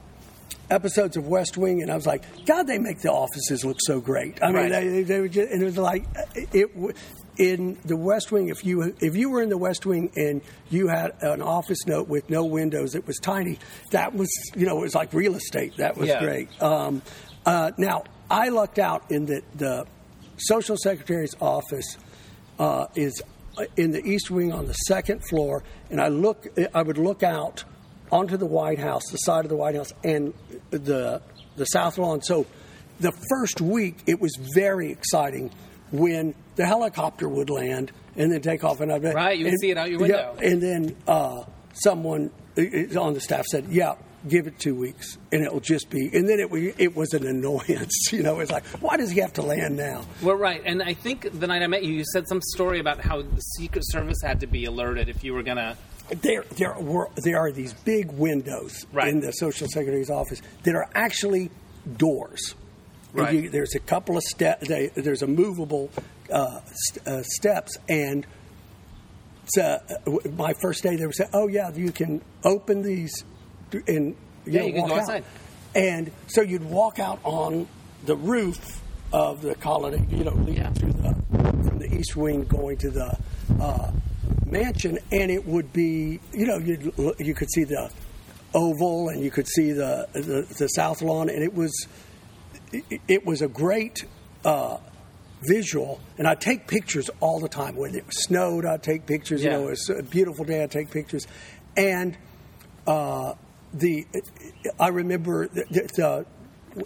episodes of West Wing, and I was like, God, they make the offices look so great. I mean, Right. they, they were just, and it was like it in the West Wing. If you if you were in the West Wing and you had an office note with no windows, it was tiny. That was you know it was like real estate. That was Yeah. great. Um, uh, now I lucked out in that the social secretary's office uh, is in the East Wing on the second floor, and I look I would look out onto the White House, the side of the White House, and the the South Lawn. So the first week it was very exciting when the helicopter would land and then take off, and I'd Right, you would and- see it out your yeah, window. and then uh, someone on the staff said, "Yeah." Give it two weeks, and it'll just be. And then it it was an annoyance, you know. It's like, why does he have to land now? Well, right, and I think the night I met you, you said some story about how the Secret Service had to be alerted if you were gonna. there there were there are these big windows Right. in the social secretary's office that are actually doors. And Right. you- there's a couple of steps. There's a movable uh, st- uh, steps, and so, uh, w- my first day they were saying, "Oh yeah, you can open these and you Yeah, know, you can walk go out." outside. And so you'd walk out on the roof of the colonnade, you know, leading Yeah. through the from the east wing going to the uh, mansion, and it would be, you know, you you could see the oval and you could see the the, the south lawn, and it was it, it was a great. Uh, visual, and I take pictures all the time. When it snowed, I'd take pictures. Yeah. You know, it was a beautiful day, I'd take pictures. And uh, the I remember the, the,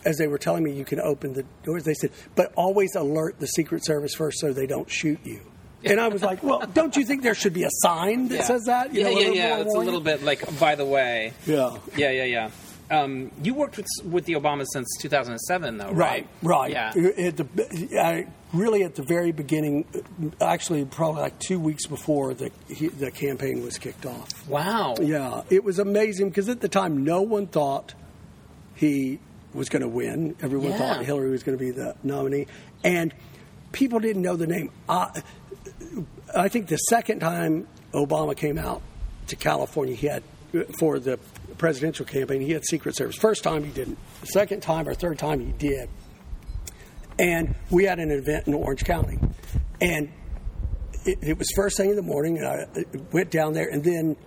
as they were telling me you can open the doors, they said, but always alert the Secret Service first so they don't shoot you. And I was like, well, don't you think there should be a sign that Yeah. says that? You yeah, know, a yeah, little yeah. It's a little bit like, by the way. Yeah. Yeah, yeah, yeah. Um, you worked with with the Obamas since 2007, though, right? Right, right. Yeah. At the, I, really, at the very beginning, actually, probably like two weeks before the he, the campaign was kicked off. Wow. Yeah, it was amazing because at the time, no one thought he was going to win. Everyone Yeah. thought Hillary was going to be the nominee, and people didn't know the name. I, I think the second time Obama came out to California, he had for the presidential campaign, he had Secret Service. First time he didn't. The second time or third time he did. And we had an event in Orange County, and it, it was first thing in the morning. And I went down there, and then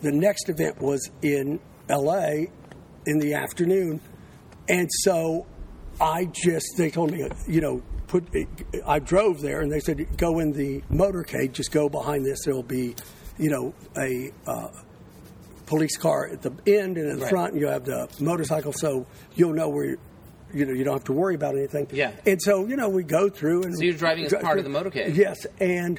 the next event was in L.A. in the afternoon, and so I just they told me, you know, put I drove there, and they said go in the motorcade, just go behind this. There'll be, you know, a uh, police car at the end and in the Right. front, and you have the motorcycle, so you'll know where. You, you know, you don't have to worry about anything. Yeah. And so, you know, we go through and So you're driving as part of the motorcade? Yes, and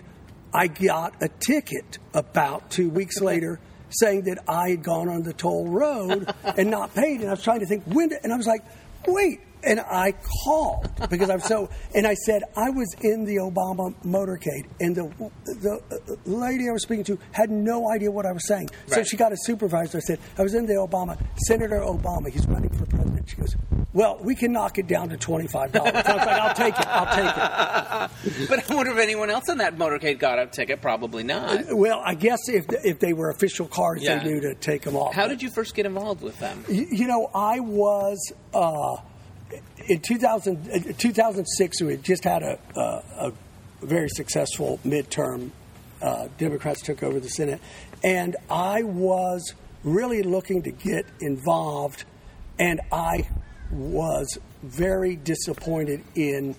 I got a ticket about two weeks later saying that I had gone on the toll road and not paid. And I was trying to think when, did, and I was like, wait. And I called because I'm so, and I said I was in the Obama motorcade, and the the lady I was speaking to had no idea what I was saying. So she got a supervisor. I said I was in the Obama, Senator Obama. He's running for president. She goes, well, we can knock it down to twenty five dollars. I was like, I'll take it. I'll take it. But I wonder if anyone else in that motorcade got a ticket. Probably not. Well, I guess if if they were official cars, Yeah. they knew to take them off. How did you first get involved with them? You, you know, I was uh, in 2000, uh, 2006. We had just had a, a, a very successful midterm. Uh, Democrats took over the Senate, and I was really looking to get involved, and I was very disappointed in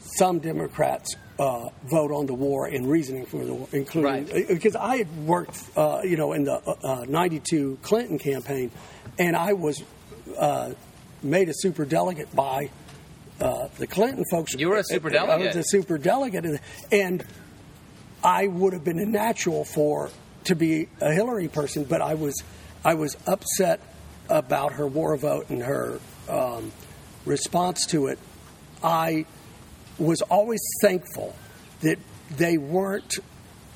some Democrats uh, vote on the war and reasoning for the war, including Right. because I had worked, uh, you know, in the uh, '92 Clinton campaign, and I was uh, made a super delegate by uh, the Clinton folks. You were a superdelegate. I was a super delegate, and- I would have been a natural for to be a Hillary person, but I was I was upset about her war vote and her um, response to it. I was always thankful that they weren't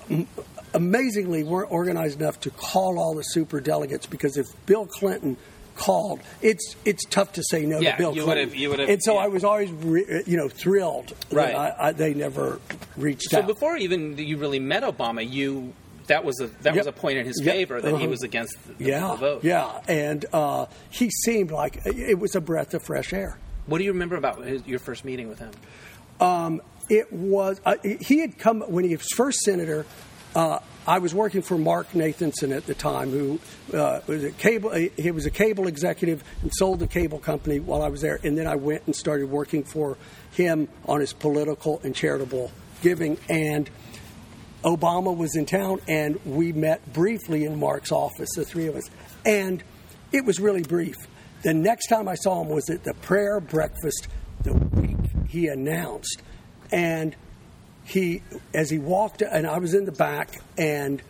m- amazingly weren't organized enough to call all the super delegates because if Bill Clinton called, it's it's tough to say no Yeah, to Bill you Clinton. would've- you would've- and so yeah. I was always re, you know thrilled Right. that I, I, they never reached So out. before even you really met Obama, you that was a that was a point in his Yep. favor that he Uh-huh. was against the, yeah, vote. yeah, and uh, he seemed like it was a breath of fresh air. What do you remember about his, your first meeting with him? Um, it was uh, he had come when he was first senator. Uh, I was working for Marc Nathanson at the time, who uh, was a cable. He was a cable executive and sold the cable company while I was there, and then I went and started working for him on his political and charitable giving. And Obama was in town, and we met briefly in Marc's office, the three of us, and it was really brief. The next time I saw him was at the prayer breakfast the week he announced, and he, as he walked, and I was in the back, and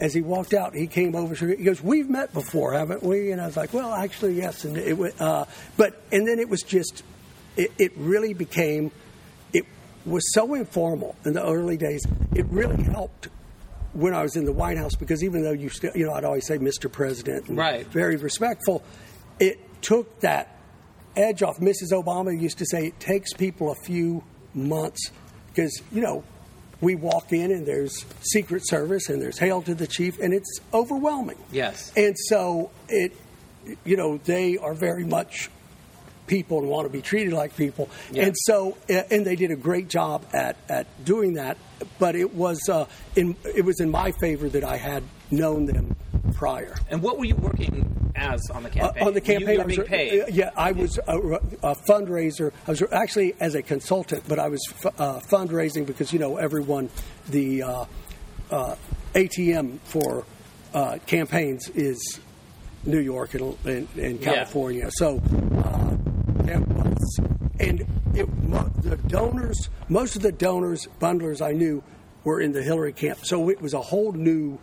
as he walked out, he came over to me. He goes, "We've met before, haven't we?" And I was like, "Well, actually, yes." And it, uh, but and then it was just, it, it really became, it was so informal in the early days. It really helped when I was in the White House because even though you still, you know, I'd always say Mr. President, and Right. Very respectful. It took that edge off. Mrs. Obama used to say it takes people a few months because you know we walk in and there's Secret Service and there's hail to the chief and it's overwhelming. Yes. And so it, you know, they are very much people and want to be treated like people. Yeah. And so, and they did a great job at, at doing that. But it was uh, in it was in my favor that I had known them prior. And what were you working as on the Uh, campaign? on the campaign, you, you I were was, being paid. uh, yeah, I was a, a fundraiser. I was actually as a consultant, but I was f- uh, fundraising because you know everyone, the uh, uh, ATM for uh, campaigns is New York and, and, and Yeah. California. So uh, it was, and it, mo- the donors, most of the donors, bundlers I knew were in the Hillary camp. So it was a whole new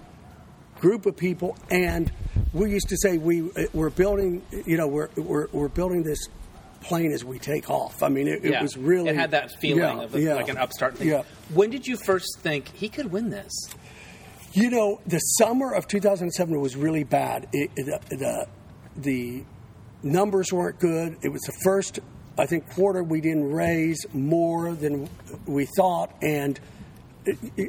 group of people, and we used to say we eh, we're building, you know, we're we're, we're building this plane as we take off. I mean, it, it was really It had that feeling yeah, of yeah. like an upstart thing. Yeah. When did you first think he could win this? You know, the summer of 2007 was really bad. It, the, uh, the the numbers weren't good. It was the first, I think, quarter we didn't raise more than we thought, and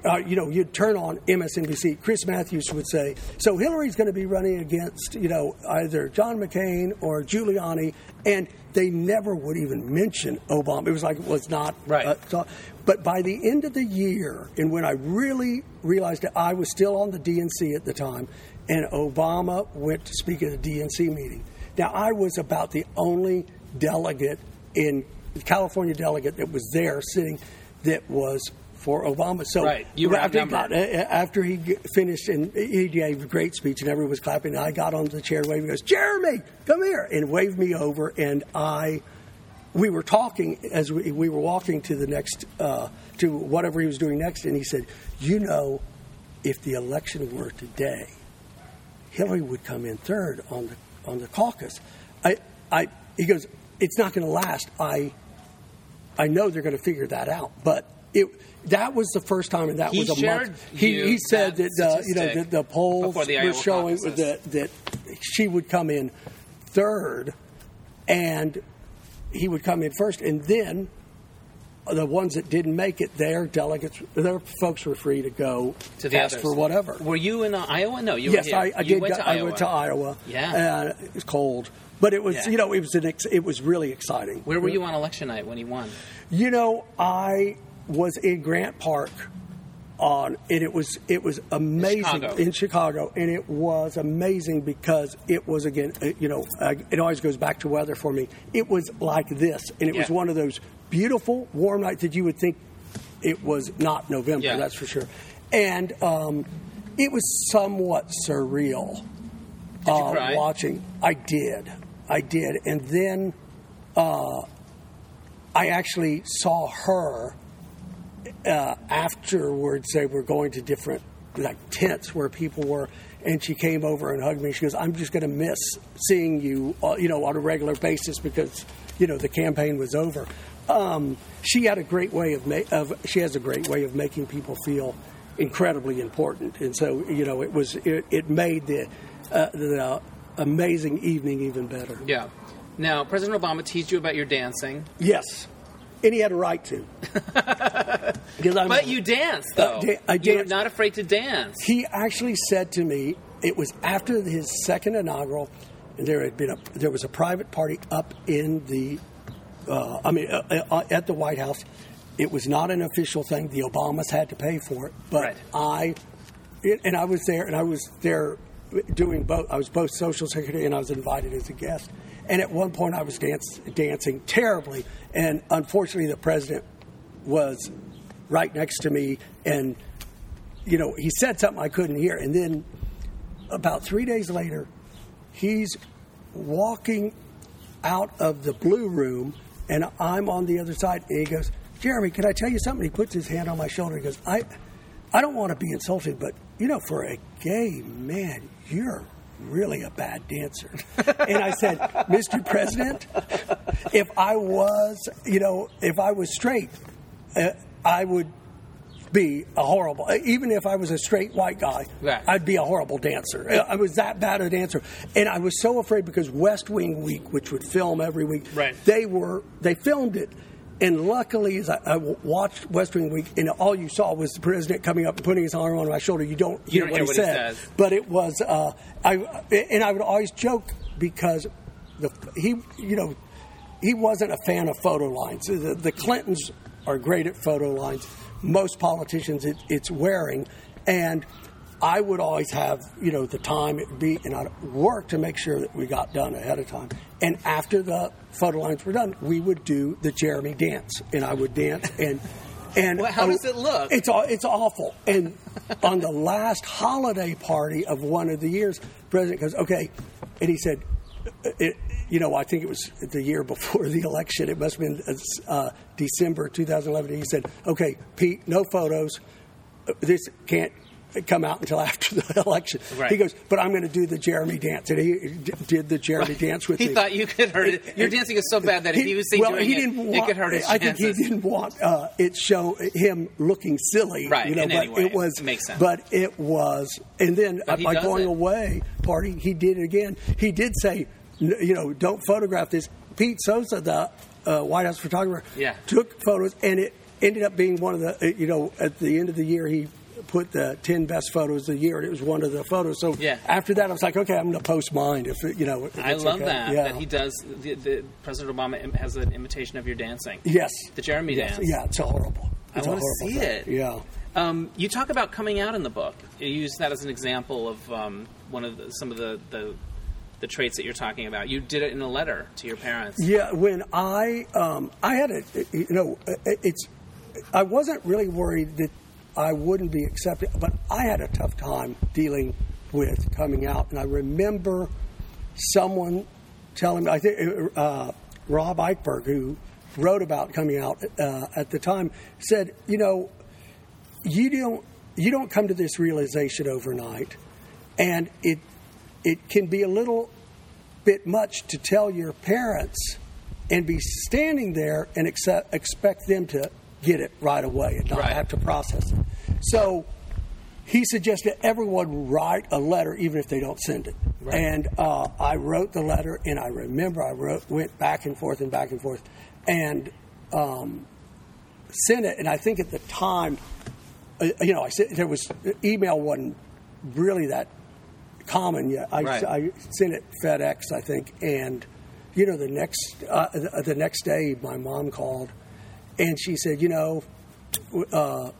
uh, you know, you'd turn on MSNBC. Chris Matthews would say, "So Hillary's going to be running against, you know, either John McCain or Giuliani," and they never would even mention Obama. It was like it was not Right. uh, so- but by the end of the year, and when I really realized that I was still on the DNC at the time, and Obama went to speak at a DNC meeting. Now, I was about the only delegate in California delegate that was there sitting that was for Obama. So Right. You were after, he got, after he finished and he gave a great speech and everyone was clapping, and I got onto the chair waving, he goes, Jeremy, come here, and waved me over, and I we were talking as we, we were walking to the next uh, to whatever he was doing next, and he said, "You know, if the election were today, Hillary would come in third on the on the caucus." I, I he goes, "It's not going to last." I I know they're going to figure that out, but it that was the first time, and that He was a month. He, he said that that, uh, you know the, polls the were Iowa showing that that she would come in third, and he would come in first, and then the ones that didn't make it, their delegates, their folks were free to go To the ask others. for whatever. Were you in uh, Iowa? No, you yes. I, I You did. Went go- to I Iowa. went to Iowa. Yeah. and it was cold, but it was Yeah. you know it was an ex- it was really exciting. Where were you on election night when he won? You know, I was in Grant Park on, and it was it was amazing Chicago. in Chicago, and it was amazing because it was again, uh, you know, uh, it always goes back to weather for me. It was like this, and it was one of those beautiful warm nights that you would think it was not November. Yeah. That's for sure, and um, it was somewhat surreal Did you uh, cry? watching. I did, I did, and then uh, I actually saw her uh, afterwards. They were going to different like tents where people were, and she came over and hugged me. She goes, "I'm just going to miss seeing you, uh, you know, on a regular basis because you know the campaign was over." Um, she had a great way of, ma- of she has a great way of making people feel incredibly important, and so you know it was it, it made the uh, the amazing evening even better. Yeah. Now, President Obama teased you about your dancing, Yes, and he had a right to. I'm but you dance though. Uh, da- I You're danced. not afraid to dance. He actually said to me, it was after his second inaugural, and there had been a there was a private party up in the, uh, I mean, uh, uh, at the White House. It was not an official thing. The Obamas had to pay for it, but Right. I, it, and I was there, and I was there doing both. I was both social secretary, and I was invited as a guest. And at one point, I was dance, dancing terribly, and unfortunately, the president was right next to me, and you know, he said something I couldn't hear. And then about three days later, he's walking out of the blue room, and I'm on the other side. And he goes, Jeremy, can I tell you something? He puts his hand on my shoulder. He goes, I, I don't want to be insulted, but you know, for a gay man, you're really a bad dancer. and I said, Mr. President, if I was, you know, if I was straight, uh, I would be a horrible. Even if I was a straight white guy, Right. I'd be a horrible dancer. I was that bad a dancer, and I was so afraid because West Wing Week, which would film every week, Right. they were they filmed it. And luckily, as I, I watched West Wing Week, and all you saw was the president coming up and putting his arm on my shoulder. You don't hear, don't what, hear he what he said, says. but it was. Uh, I and I would always joke because the he, you know, he wasn't a fan of photo lines. The, the Clintons are great at photo lines. Most politicians, it, it's wearing, and I would always have, you know, the time it would be, and I'd work to make sure that we got done ahead of time. And after the photo lines were done, we would do the Jeremy dance, and I would dance and. And Well, how does it look? It's it's awful. And on the last holiday party of one of the years, the president goes, "Okay," and he said, it, "You know, I think it was the year before the election. It must have been uh, December 2011." He said, "Okay, Pete, no photos. This can't." Come out until after the election. Right. He goes, but I'm going to do the Jeremy dance, and he d- did the Jeremy dance with He me. thought you could hurt it. Your dancing is so bad that if he was seen well, doing he didn't it want, could hurt his I think he didn't want uh, it show him looking silly, Right, You know, but it was It makes sense. But it was, and then he my does going it. away party, he did it again. He did say, you know, don't photograph this. Pete Souza, the uh, White House photographer, Yeah. took photos, and it ended up being one of the, uh, you know, at the end of the year he. Put the ten best photos of the year, and it was one of the photos. So Yeah. after that, I was like, okay, I'm going to post mine. If it, you know, if I love okay. that Yeah. that he does. The, the, President Obama has an imitation of your dancing. Yes. The Jeremy Yes. dance. Yeah, it's horrible. I It's a wanna horrible see thing. it. Yeah. Um, you talk about coming out in the book. You use that as an example of um, one of the, some of the, the the traits that you're talking about. You did it in a letter to your parents. Yeah, when I um, I had a you know it's I wasn't really worried that I wouldn't be accepted, but I had a tough time dealing with coming out, and I remember someone telling me I think uh, Rob Eichberg who wrote about coming out uh, at the time said you know you don't you don't come to this realization overnight, and it it can be a little bit much to tell your parents and be standing there and accept, expect them to get it right away and not Right. have to process it. So he suggested everyone write a letter even if they don't send it. Right. And uh, I wrote the letter, and I remember I wrote went back and forth and back and forth, and um, sent it. And I think at the time, uh, you know, I said there was email wasn't really that common yet. I, Right. I sent it FedEx, I think, and you know the next uh, the, the next day my mom called, and she said, you know. Uh,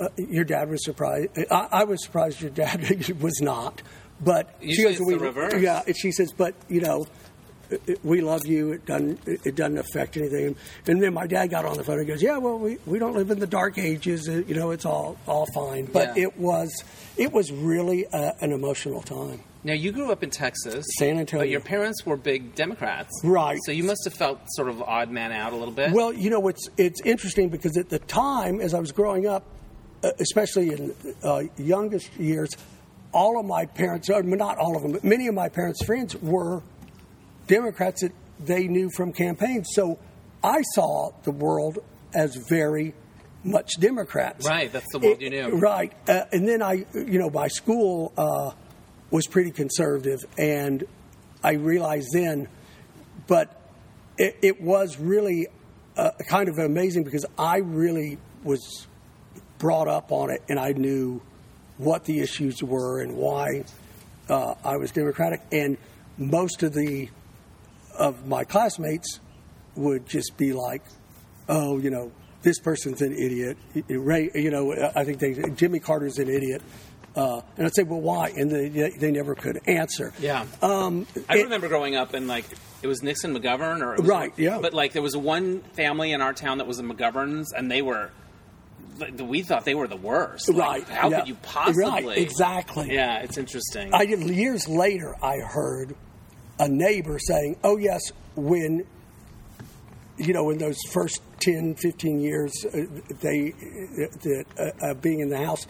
uh, your dad was surprised. I, I was surprised your dad was not. But Usually it's the reverse. Yeah, she says, but you know, it- it- we love you. It doesn't it doesn't affect anything. And then my dad got on the phone and goes, yeah, well, we, we don't live in the dark ages. Uh, You know, it's all all fine. But Yeah. it was it was really uh, an emotional time. Now you grew up in Texas, San Antonio. but your parents were big Democrats, Right. So you must have felt sort of odd man out a little bit. Well, you know, it's it's interesting because at the time, as I was growing up, uh, especially in uh, youngest years, all of my parents, or not all of them, but many of my parents' friends were Democrats that they knew from campaigns. So I saw the world as very much Democrats. Right, that's the world you knew. Right, uh, and then I, you know, my school uh, was pretty conservative, and I realized then, but it, it was really uh, kind of amazing because I really was brought up on it, and I knew what the issues were and why uh, I was Democratic, and most of the of my classmates would just be like, "Oh, you know, this person's an idiot." Ray, you know, I think they Jimmy Carter's an idiot, uh, and I'd say, "Well, why?" And they they never could answer. yeah. Um, I it- remember growing up and like it was Nixon McGovern or it was, Right, yeah. But like there was one family in our town that was the McGoverns and they were we thought they were the worst. Like, right? How yeah. could you possibly? Right, exactly. Yeah, it's interesting. I did, years later, I heard a neighbor saying, "Oh yes, when you know, in those first 10, 15 years, uh, they that uh, uh, being in the house,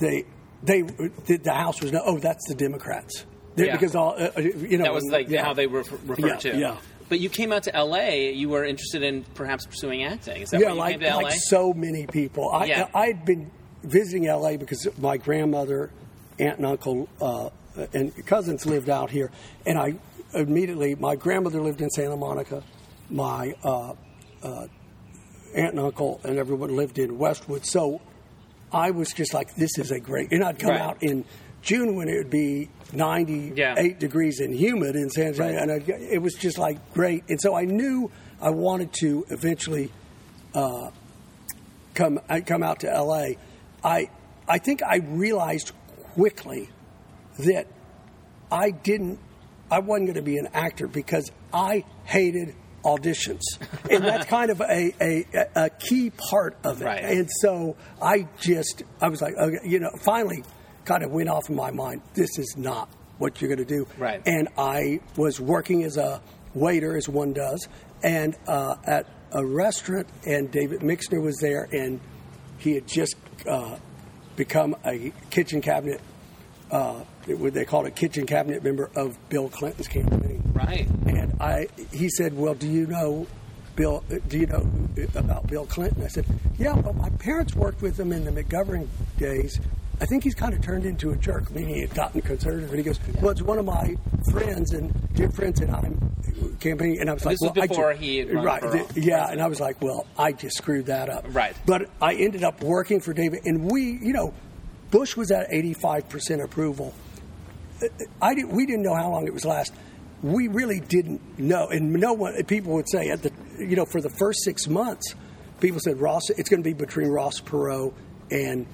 they they the, the house was no, oh that's the Democrats They- Yeah. because all uh, uh, you know that was like yeah. how they were referred Yeah, to. yeah. But you came out to L.A. You were interested in perhaps pursuing acting. Is that yeah, you like, came to L.A.? like so many people. I, Yeah. I had been visiting LA because my grandmother, aunt, and uncle, uh, and cousins lived out here, and I immediately my grandmother lived in Santa Monica, my uh, uh, aunt and uncle and everyone lived in Westwood. So I was just like, this is a great, and I'd come Right. out in June when it would be 98 Yeah. degrees and humid in San Antonio, Right. and I'd, it was just like great. And so I knew I wanted to eventually uh, come I come out to L.A. I I think I realized quickly that I didn't I wasn't going to be an actor because I hated auditions, and that's kind of a, a, a key part of it. Right. And so I just I was like, okay, you know, finally, kind of went off in my mind. This is not what you're going to do. Right. And I was working as a waiter, as one does, and uh, at a restaurant, and David Mixner was there, and he had just uh, become a kitchen cabinet. Uh, what they called a kitchen cabinet member of Bill Clinton's campaign. Right. And I, he said, "Well, do you know Bill? Do you know about Bill Clinton?" I said, "Yeah, well, my parents worked with him in the McGovern days. I think he's kind of turned into a jerk. Meaning he had gotten conservative." And he goes, "Well, it's one of my friends and dear friends, and I'm campaigning." And I was And like, well, I before ju- he right, th- yeah." And I was like, "Well, I just screwed that up." Right. But I ended up working for David, and we, you know, Bush was at 85 percent approval. I did, we didn't know how long it was last. We really didn't know, and no one. People would say at the, you know, for the first six months, people said Ross. It's going to be between Ross Perot and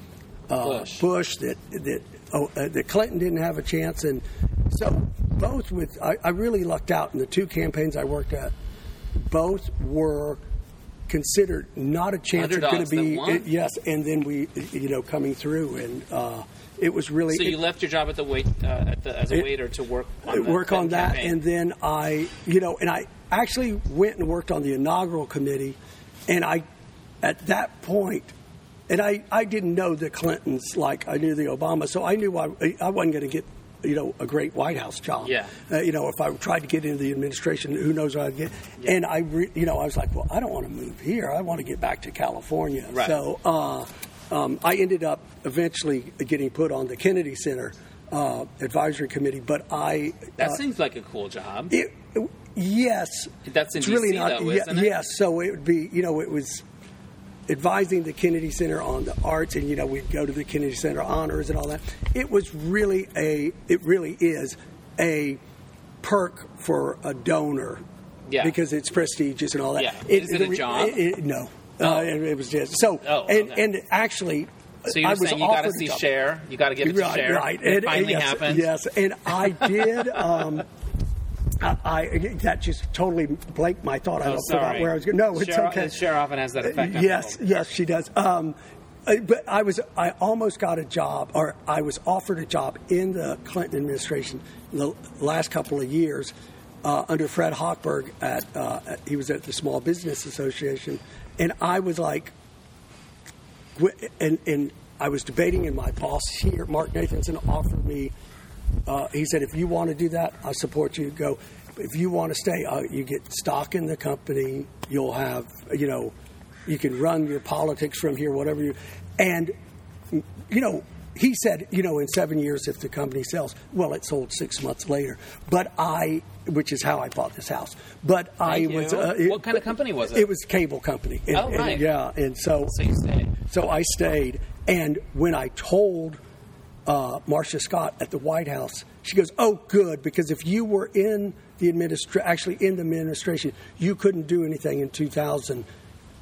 uh, Bush. That that oh, uh, that Clinton didn't have a chance, and so both with I, I really lucked out in the two campaigns I worked at. Both were considered not a chance of going to be that yes, and then we, you know, coming through, and uh, it was really So you it- left your job at the wait uh, at the, as a It- waiter to work on the work on that, campaign. and then I, you know, and I actually went and worked on the inaugural committee, and I, at that point, and I, I didn't know the Clintons like I knew the Obama, so I knew I, I wasn't going to get, you know, a great White House job. Yeah. Uh, you know, if I tried to get into the administration, who knows what I'd get. And I, re, you know, I was like, well, I don't want to move here. I want to get back to California. Right. So uh, um, I ended up eventually getting put on the Kennedy Center uh, advisory committee, but I that uh, seems like a cool job. it, yes. That's in it's really not. though, ye- isn't it? Yes. So it would be, you know, it was advising the Kennedy Center on the arts, and you know, we'd go to the Kennedy Center honors and all that. It was really a. It really is a perk for a donor. Yeah. Because it's prestigious and all that. Yeah. Is it a re- job? it- it- no. Uh, it, it was just so. Oh, and, okay. and actually, So you're I was saying you got to see. Cher, you got to give it to right, Cher. Right, It And- finally yes, happened. Yes, and I did. Um, I, I that just totally blanked my thought. I Oh, don't forgot where I was going. No, it's Cher, okay. Cher often has that effect. Yes, yes, she does. Um, but I was, I almost got a job, or I was offered a job in the Clinton administration the last couple of years uh, under Fred Hochberg. At, uh, at he was at the Small Business Association, and I was like, and and I was debating, and my boss here, Marc Nathanson, offered me. Uh, he said, if you want to do that, I support you. Go. If you want to stay, uh, you get stock in the company. You'll have, you know, you can run your politics from here, whatever you. And, you know, he said, you know, in seven years, if the company sells, well, it sold six months later. But I, which is how I bought this house. But I Thank was. Uh, it- What kind of company was it? It was cable company. And- Oh, and, right. yeah, and so So so I stayed, and when I told uh, Marsha Scott at the White House, she goes, "Oh, good, because if you were in the administration, actually in the administration, you couldn't do anything in 2000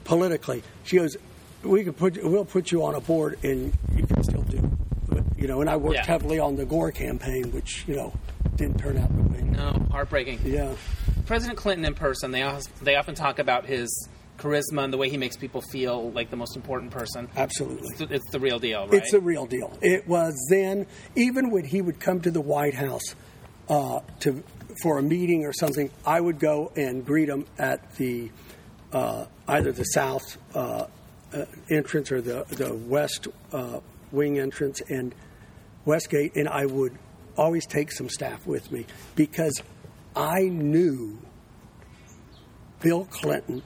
politically." She goes, "We could put, we'll put you on a board, and you can still do." But, you know, and I worked Yeah. heavily on the Gore campaign, which you know didn't turn out the way. No, heartbreaking. Yeah. President Clinton in person, they they often talk about his charisma and the way he makes people feel like the most important person. Absolutely. It's the, it's the real deal, right? It's the real deal. It was then, even when he would come to the White House uh, to for a meeting or something, I would go and greet him at the uh, either the south uh, uh, entrance or the the west uh, wing entrance and Westgate, and I would always take some staff with me because I knew Bill Clinton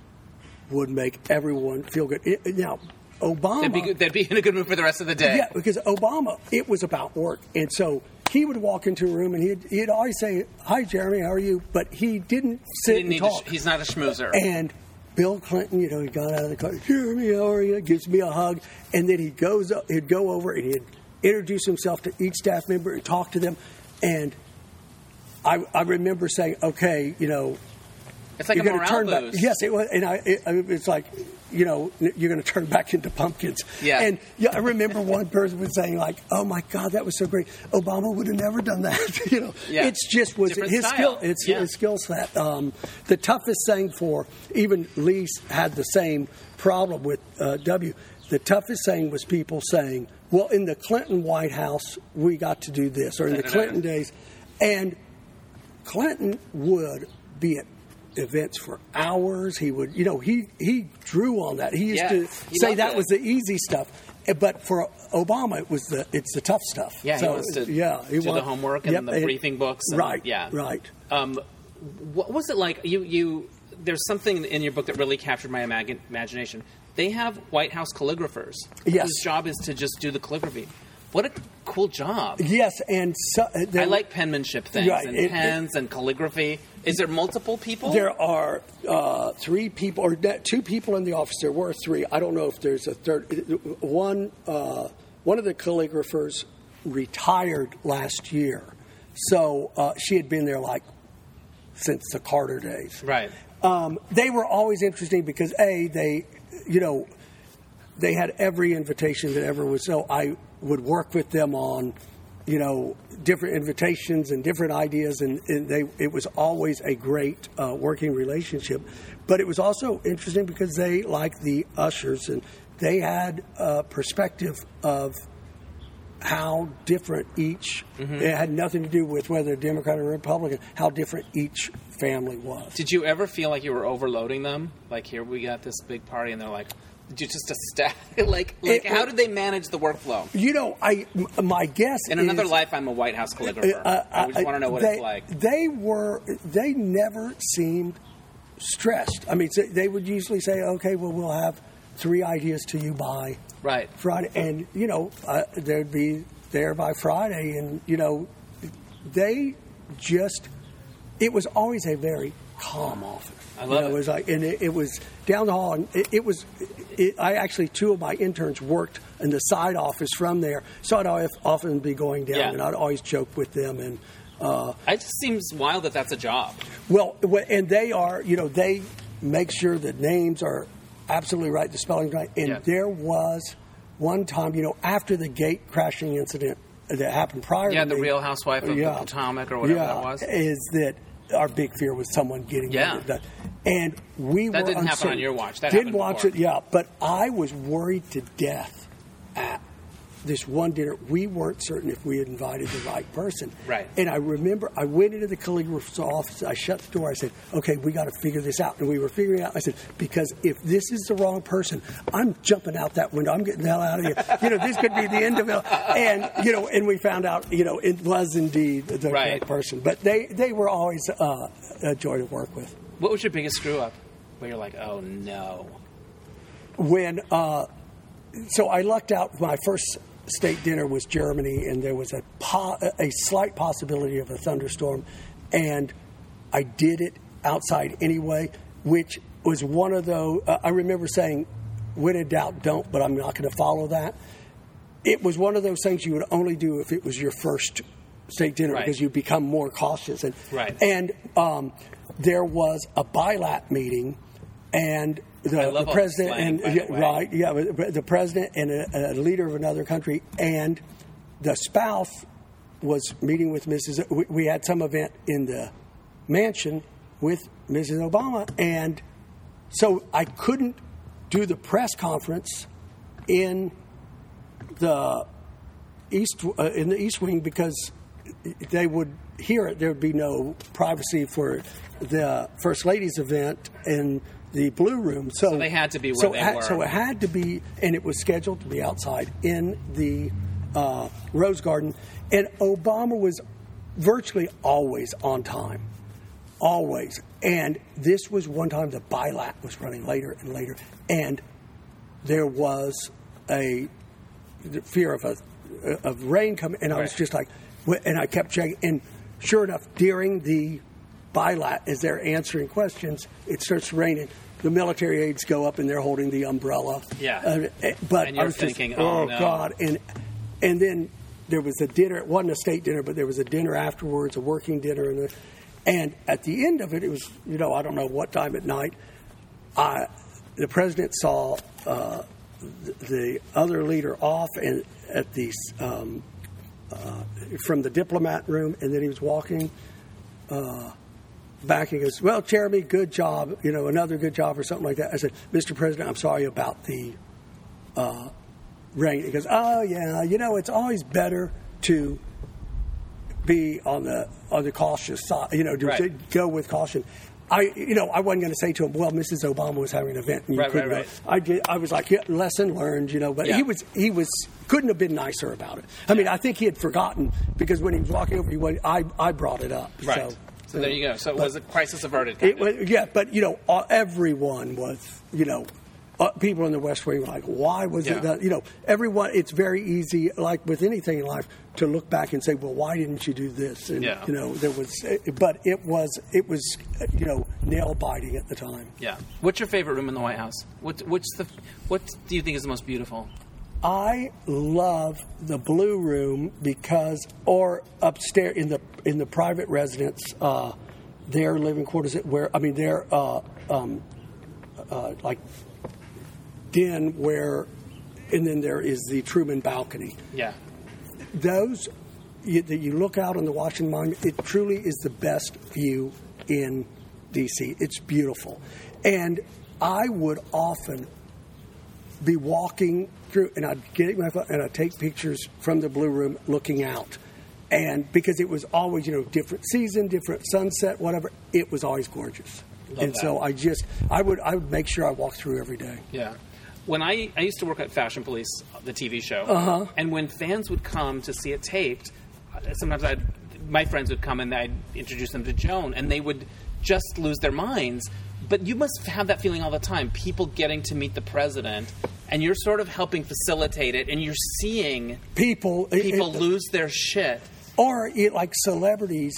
would make everyone feel good. It- now, Obama. they'd, be good, they'd be in a good mood for the rest of the day. Yeah, because Obama, it was about work, and so he would walk into a room and he'd, he'd always say, "Hi, Jeremy, how are you?" But he didn't He sit didn't and talk. sh- he's not a schmoozer. and Bill Clinton, you know, he got out of the car, Jeremy, how are you? Gives me a hug, and then he goes, up, he'd go over and he'd introduce himself to each staff member and talk to them, and I, I remember saying, "Okay, you know." It's like you're a gonna morale turn back. Yes, it was, and I, it, it's like you know you're going to turn back into pumpkins. Yeah. and yeah, I remember one person was saying like, "Oh my God, that was so great! Obama would have never done that." you know, Yeah. it's just was Different his style. skill. It's Yeah. his skill set. Um, the toughest thing for even Lea had the same problem with uh, W. The toughest thing was people saying, "Well, in the Clinton White House, we got to do this," or in the Clinton days, and Clinton would be at events for hours. He would, you know, he he drew on that. He used Yeah, to he say that it. was the easy stuff. Eh, But for Obama, it was the it's the tough stuff. Yeah, he So, wants to yeah, he do the homework and Yep, the briefing books and- right. yeah. Right. Um, what was it like? You, you. There's something in your book that really captured my imag- imagination. They have White House calligraphers Yes. whose job is to just do the calligraphy. What a cool job! Yes, and so, uh, I like penmanship things Right, and it- pens and calligraphy. Is there multiple people? There are uh, three people, or two people in the office. There were three. I don't know if there's a third. One, uh, one of the calligraphers retired last year, so uh, she had been there like since the Carter days. Right. Um, they were always interesting because a they, you know, they had every invitation that ever was. So I would work with them on, you know, different invitations and different ideas, and, and they it was always a great uh, working relationship. But it was also interesting because they, like the ushers, and they had a perspective of how different each. It had nothing to do with whether Democrat or Republican. How different each family was. Did you ever feel like you were overloading them? Like here we got this big party, and they're like, "Did you just a stack?" like, like It- how did they manage the workflow? You know, I m- my guess In another is, life, I'm a White House calligrapher. uh, I just want to know what they, it's like. They were they never seemed stressed. I mean, they would usually say, "Okay, well, we'll have three ideas to you by Right. Friday," and you know, uh, they'd be there by Friday, and you know, they just it was always a very calm office. I You love know, it. It was like, and it, it was down the hall, and it, it was. It, I actually two of my interns worked in the side office from there, so I'd often be going down, Yeah. and I'd always joke with them, and uh, It just seems wild that that's a job. well, and they are, you know, they make sure that names are absolutely right, the spelling right. And Yeah. there was one time, you know, after the gate crashing incident that happened prior Yeah, to the me- Real Housewife of the Potomac or whatever yeah, that was. is that our big fear was someone getting Yeah. murdered. And we That were didn't happen on uncertain. your watch. That did happened watch before. it, yeah. But I was worried to death at this one dinner. We weren't certain if we had invited the right person. Right. And I remember I went into the calligrapher's office. I shut the door. I said, "Okay, we got to figure this out." And we were figuring out. I said, "Because if this is the wrong person, I'm jumping out that window. I'm getting the hell out of here. you know, this could be the end of it." And you know, and we found out, you know, it was indeed the Right. correct person. But they they were always uh, a joy to work with. What was your biggest screw up? Where you're like, oh no. when uh, so I lucked out. My first state dinner was Germany, and there was a po- a slight possibility of a thunderstorm, and I did it outside anyway, which was one of those. Uh, I remember saying, "When in doubt, don't," but I'm not going to follow that. It was one of those things you would only do if it was your first state dinner Right. because you become more cautious. And Right. and um, there was a bilat meeting, and the, the president slang, and by the right, yeah, the president and a, a leader of another country, and the spouse was meeting with Mrs. We, we had some event in the mansion with Mrs. Obama, and so I couldn't do the press conference in the east uh, in the east wing because they would hear it. There would be no privacy for the first lady's event in the blue room. So, So they had to be where so they it had- were. So it had to be, and it was scheduled to be outside in the uh, Rose Garden. And Obama was virtually always on time, always. And this was one time the bilat was running later and later, and there was a fear of a of rain coming, and I was just like, and I kept checking, and sure enough, during the bilat, as they're answering questions, it starts raining. The military aides go up and they're holding the umbrella. Yeah. Uh, eh, but And you're I was thinking, just, oh, oh, no." God, and and then there was a dinner. It wasn't a state dinner, but there was a dinner afterwards, a working dinner, and the, And at the end of it, it was you know I don't know what time at night. I, the president saw uh, the, the other leader off and at the um, uh, from the diplomat room, and then he was walking uh, back. He goes, "Well, Jeremy, good job. You know, another good job, or something like that." I said, "Mr. President, I'm sorry about the uh, rain." He goes, "Oh yeah, you know, it's always better to." Be on the on the cautious side, you know, to, Right. to go with caution. I, you know, I wasn't going to say to him, "Well, Mrs. Obama was having an event." And you Right, couldn't right, go." I did. I was like, yeah, "Lesson learned," you know. But Yeah. he was he was couldn't have been nicer about it. I mean, I think he had forgotten because when he was walking over, he went, I I brought it up. Right. So, So there you go. So it was a crisis averted. it of. was, yeah, but you know, uh, everyone was, you know, uh, people in the West Wing were like, why was Yeah. it that? You know, everyone. It's very easy, like with anything in life, to look back and say, well, why didn't you do this? And Yeah. you know, there was, but it was, it was, uh, you know, nail biting at the time. Yeah. What's your favorite room in the White House? What what's the what do you think is the most beautiful? I love the blue room because, or upstairs in the in the private residence, uh, their living quarters, where I mean their uh, um, uh, like den where, and then there is the Truman balcony. Yeah. Those you, that you look out on the Washington Monument, it truly is the best view in D.C. It's beautiful, and I would often be walking through, and I'd get my phone and I'd take pictures from the blue room looking out. And because it was always, you know, different season, different sunset, whatever, it was always gorgeous. and that. so I just, I would, I would make sure I walked through every day. Yeah. When I, I used to work at Fashion Police, the TV show, Uh-huh. and when fans would come to see it taped, sometimes I'd, my friends would come and I'd introduce them to Joan, and they would just lose their minds. But you must have that feeling all the time. People getting to meet the president, and you're sort of helping facilitate it, and you're seeing People, people it- lose their shit. or it, like celebrities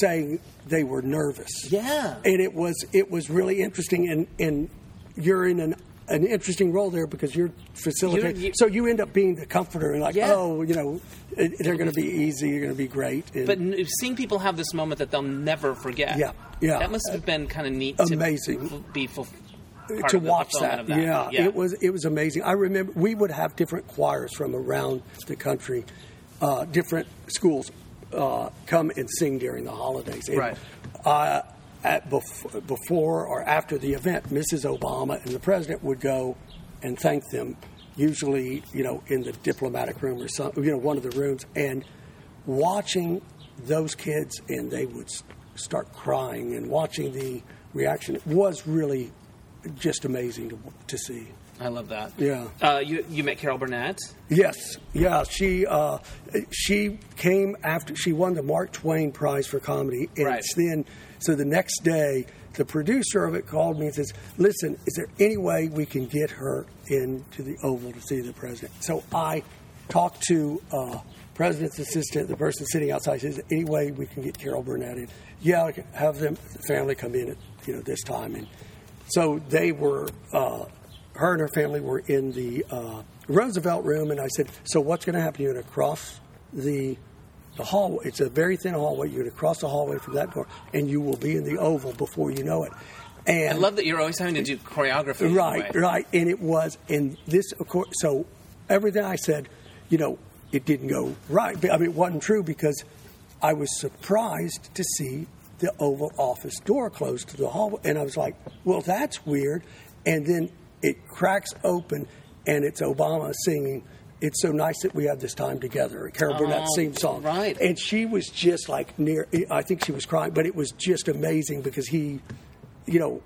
saying they were nervous. Yeah. and it was it was really interesting and and you're in an an interesting role there because you're facilitating You- you- so you end up being the comforter and like Yeah. oh you know they're going to be easy you're going to be great and But seeing people have this moment that they'll never forget. Yeah, yeah. That must have been kind of neat. Amazing. To be to watch that. Yeah, yeah. it was it was amazing. I remember we would have different choirs from around the country, uh, different schools uh, come and sing during the holidays. And, Right. Uh, at bef- before or after the event, Mrs. Obama and the president would go and thank them. Usually, you know, in the diplomatic room or some, you know, one of the rooms, and watching those kids and they would start crying and watching the reaction was really just amazing to, to see. I love that. Yeah. Uh, you you met Carol Burnett. Yes, yeah. She uh, she came after she won the Mark Twain Prize for comedy, and Right. then so the next day, the producer of it called me and says, "Listen, is there any way we can get her into the Oval to see the president?" So I talked to uh, president's assistant, the person sitting outside. Says, "Any way we can get Carol Burnett in?" Yeah, I can have them the family come in at you know this time, and so they were. Uh, her and her family were in the uh, Roosevelt room, and I said, "So what's going to happen? You're going to cross the the hallway. It's a very thin hallway. You're going to cross the hallway from that door, and you will be in the Oval before you know it." And I love that you're always having to do choreography. right, right, and it was, and this, of course, so everything I said, you know, it didn't go right. I mean, it wasn't true because I was surprised to see the Oval Office door closed to the hallway, and I was like, well, that's weird. And then it cracks open, and it's Obama singing. It's so nice that we have this time together. Carol Burnett Oh, sings song, right. And she was just like near. I think she was crying, but it was just amazing because he, you know,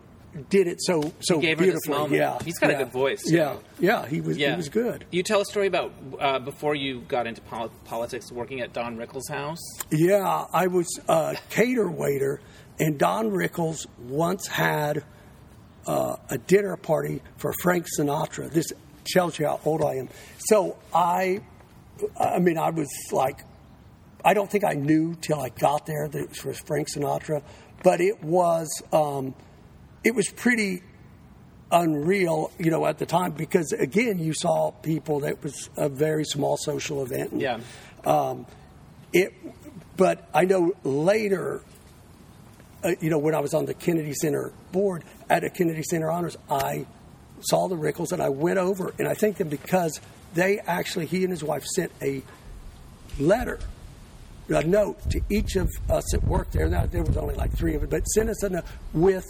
did it so so gave her this beautifully. Yeah, He's got a good voice, too. Yeah, yeah, he was Yeah. he was good. You tell a story about uh, before you got into pol- politics, working at Don Rickles' house. Yeah, I was a cater waiter, and Don Rickles once had uh, a dinner party for Frank Sinatra. This tells you how old I am. So I, I mean, I was like, I don't think I knew till I got there that it was Frank Sinatra, but it was, um, it was pretty unreal, you know, at the time because again, you saw people that was a very small social event. And, Yeah. Um, it, but I know later uh, you know, when I was on the Kennedy Center board at a Kennedy Center Honors, I saw the Rickles and I went over and I thanked them because they actually, he and his wife sent a letter, a note to each of us that worked there. Now, there was only like three of it, but sent us a note with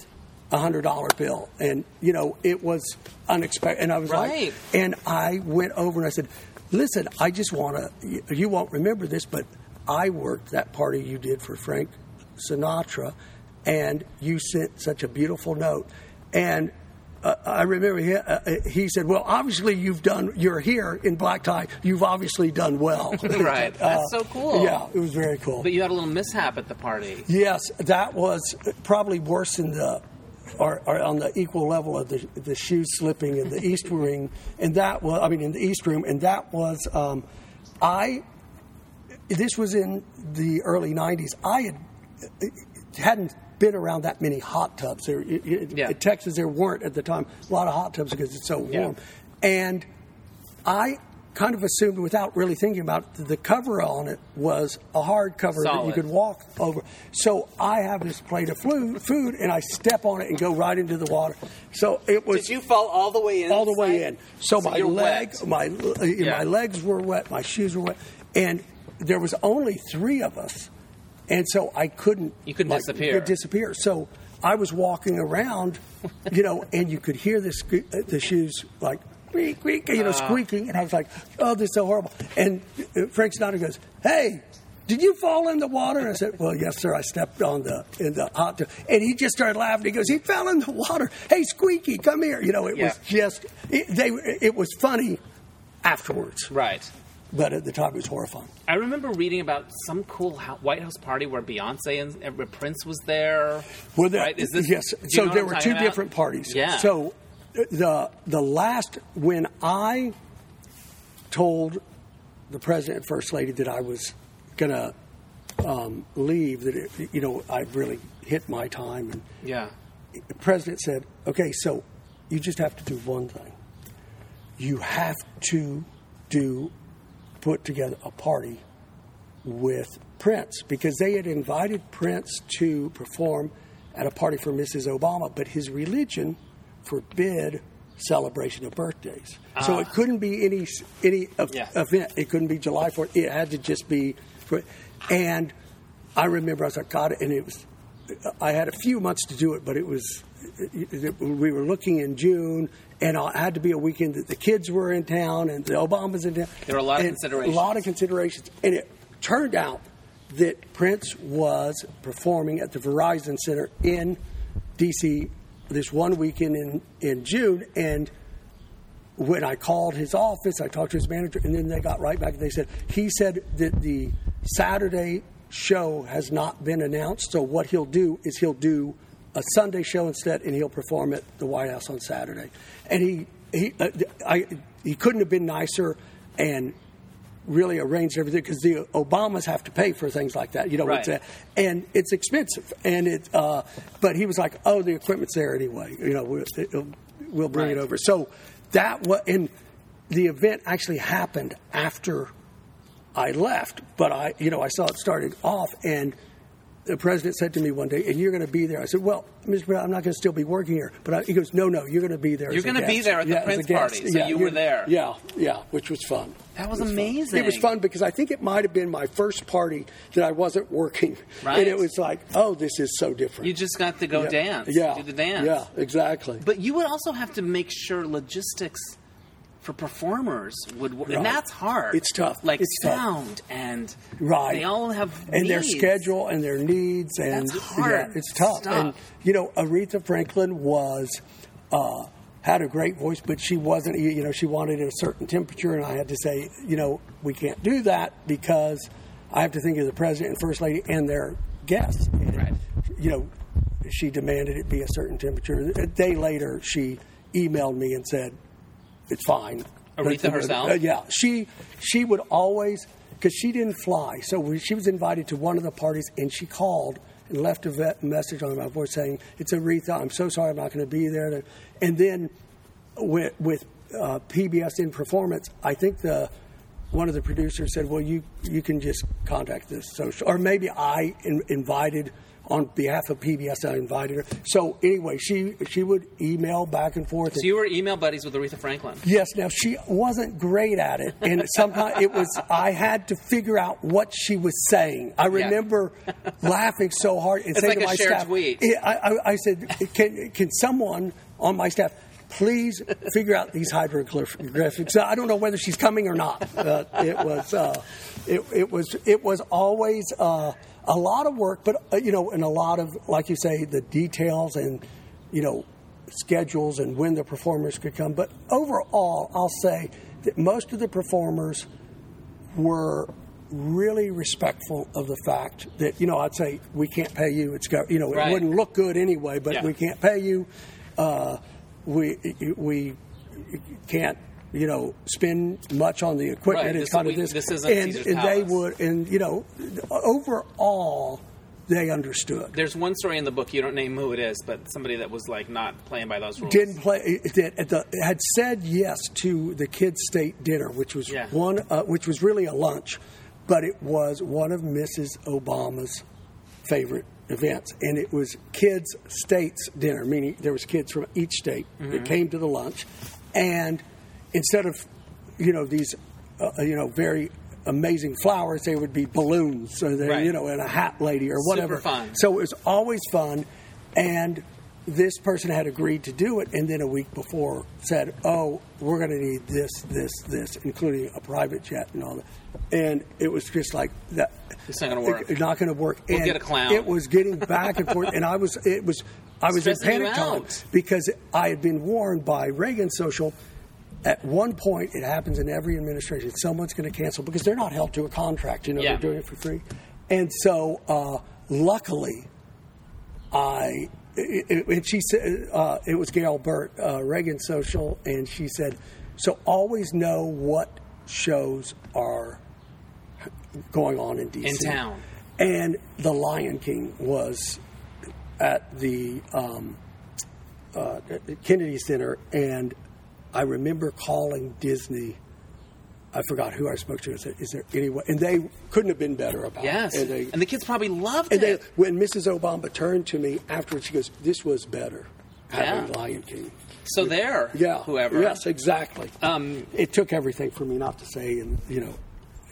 a hundred dollar bill, and you know it was unexpected. And I was Right. like, and I went over and I said, "Listen, I just want to. You, won't remember this, but I worked that party you did for Frank Sinatra, and you sent such a beautiful note." And uh, I remember he, uh, he said, "Well, obviously you've done. You're here in black tie. You've obviously done well." Right. That's so cool. Yeah, it was very cool. But you had a little mishap at the party. Yes, that was probably worse than the, or, or on the equal level of the the shoes slipping in the east wing, and that was, I mean, in the east room, and that was, um, I. This was in the early '90s. I had hadn't been around that many hot tubs. There, it- Yeah. in Texas, there weren't at the time a lot of hot tubs because it's so Yeah. warm, and I kind of assumed without really thinking about it, the cover on it was a hard cover that you could walk over. So I have this plate of flu- food and I step on it and go right into the water. So it was Did you fall all the way in? all the way in. So, my you're wet. my uh, Yeah. my legs were wet, my shoes were wet, and there was only three of us, and so I couldn't. You couldn't like, disappear. could disappear. So I was walking around, you know, and you could hear the sque- uh, the shoes like. Creak, creak, you know, Uh. squeaking, and I was like, "Oh, this is so horrible." And uh, Frank Sinatra goes, "Hey, did you fall in the water?" And I said, "Well, yes, sir. I stepped on the in the hot tub." And he just started laughing. He goes, "He fell in the water. Hey, Squeaky, come here." You know, it was just it, they. It was funny afterwards, Right. but at the time it was horrifying. I remember reading about some cool White House party where Beyonce and Prince was there. Well, there, right? Is this, yes. So there were two about? different parties. Yeah. So the the last when I told the president and first lady that I was going to um, leave, that it, you know I really hit my time, and Yeah. the president said, "Okay, so you just have to do one thing. You have to do put together a party with Prince because they had invited Prince to perform at a party for Mrs. Obama, but his religion forbid celebration of birthdays. So ah. it couldn't be any any Yeah. event. It couldn't be July 4th. It had to just be. For, and I remember I was like, God, and it was. I had a few months to do it, but it was. We were looking in June, and it had to be a weekend that the kids were in town and the Obamas in town. There were a lot of considerations. A lot of considerations, and it turned out that Prince was performing at the Verizon Center in D.C. this one weekend in in June, and when I called his office, I talked to his manager, and then they got right back and they said he said that the Saturday show has not been announced. So what he'll do is he'll do a Sunday show instead, and he'll perform at the White House on Saturday. And he he uh, I he couldn't have been nicer and really arranged everything because the Obamas have to pay for things like that. You know, Right. it's a, and it's expensive. And it, uh, but he was like, "Oh, the equipment's there anyway. You know, we'll, we'll bring it over." So that was, and the event actually happened after I left. But I, you know, I saw it started off, and the president said to me one day, "And you're going to be there." I said, "Well, Mr. President, I'm not going to still be working here." But I, he goes, "No, no, you're going to be there. You're gonna be there at the Yeah, Prince party, so you were there. Yeah, yeah, which was fun. That was fun. amazing. It was fun because I think it might have been my first party that I wasn't working, Right. and it was like, "Oh, this is so different." You just got to go yeah. dance. Yeah, Do the dance. Yeah, exactly. But you would also have to make sure logistics for performers would work. Right. And that's hard. It's tough. Like It's tough. sound and Right. they all have and their schedule and their needs and That's hard yeah, it's tough. And you know, Aretha Franklin was uh, had a great voice, but she wasn't. You know, she wanted a certain temperature, and I had to say, you know, we can't do that because I have to think of the president and first lady and their guests. And, Right. You know, she demanded it be a certain temperature. A day later, she emailed me and said, "It's fine." Aretha herself? Uh, yeah, she she would always because she didn't fly, so we, she was invited to one of the parties, and she called and left a message on my voice saying, "It's Aretha. I'm so sorry, I'm not going to be there." And then with, with uh, PBS in performance, I think the one of the producers said, "Well, you you can just contact this social," or maybe I in, invited on behalf of PBS. I invited her. So anyway, she she would email back and forth. So you were email buddies with Aretha Franklin. Yes. Now she wasn't great at it, and sometimes it was. I had to figure out what she was saying. I remember laughing so hard and It's saying like to my staff, tweet. I, I, I said, "Can can someone on my staff?" Please figure out these hieroglyphics. I don't know whether she's coming or not. Uh, it was, uh, it, it was, it was always uh, a lot of work, but uh, you know, and a lot of, like you say, the details and you know, schedules and when the performers could come. But overall, I'll say that most of the performers were really respectful of the fact that you know I'd say we can't pay you. It's got you know Right. it wouldn't look good anyway, but Yeah. we can't pay you. Uh, we we can't you know spend much on the equipment. Right. It's kind of this. this and, and they would and you know overall they understood. There's one story in the book. You don't name who it is, but somebody that was like not playing by those rules. didn't play that that had said yes to the kids' state dinner, which was Yeah. one, uh, which was really a lunch, but it was one of Mrs. Obama's favorite events, and it was kids' states dinner, meaning there was kids from each state Mm-hmm. that came to the lunch, and instead of you know these uh, you know very amazing flowers, they would be balloons, so they Right. you know and a hat lady or whatever. fun. So it was always fun, and this person had agreed to do it, and then a week before said, "Oh, we're going to need this, this, this, including a private jet and all that." And it was just like that. It's not gonna work. It's not going to work. We'll and get a clown. It was getting back and forth, and I was, it was, I was in Stressing you panic time because I had been warned by Reagan Social. At one point, it happens in every administration. Someone's going to cancel because they're not held to a contract. You know, Yeah. they're doing it for free. And so, uh, luckily, I and she said uh, it was Gahl Burt, uh, Reagan Social, and she said, "So always know what shows are going on in DC In town. And The Lion King was at the um, uh, Kennedy's dinner, and I remember calling Disney. I forgot who I spoke to. I said, "Is there any way?" And they couldn't have been better about Yes. it. And they, And the kids probably loved and they, it. when Mrs. Obama turned to me afterwards, she goes, "This was better having Yeah. Lion King." So there, Yeah, whoever. Yes, exactly. Um, it took everything for me not to say and you know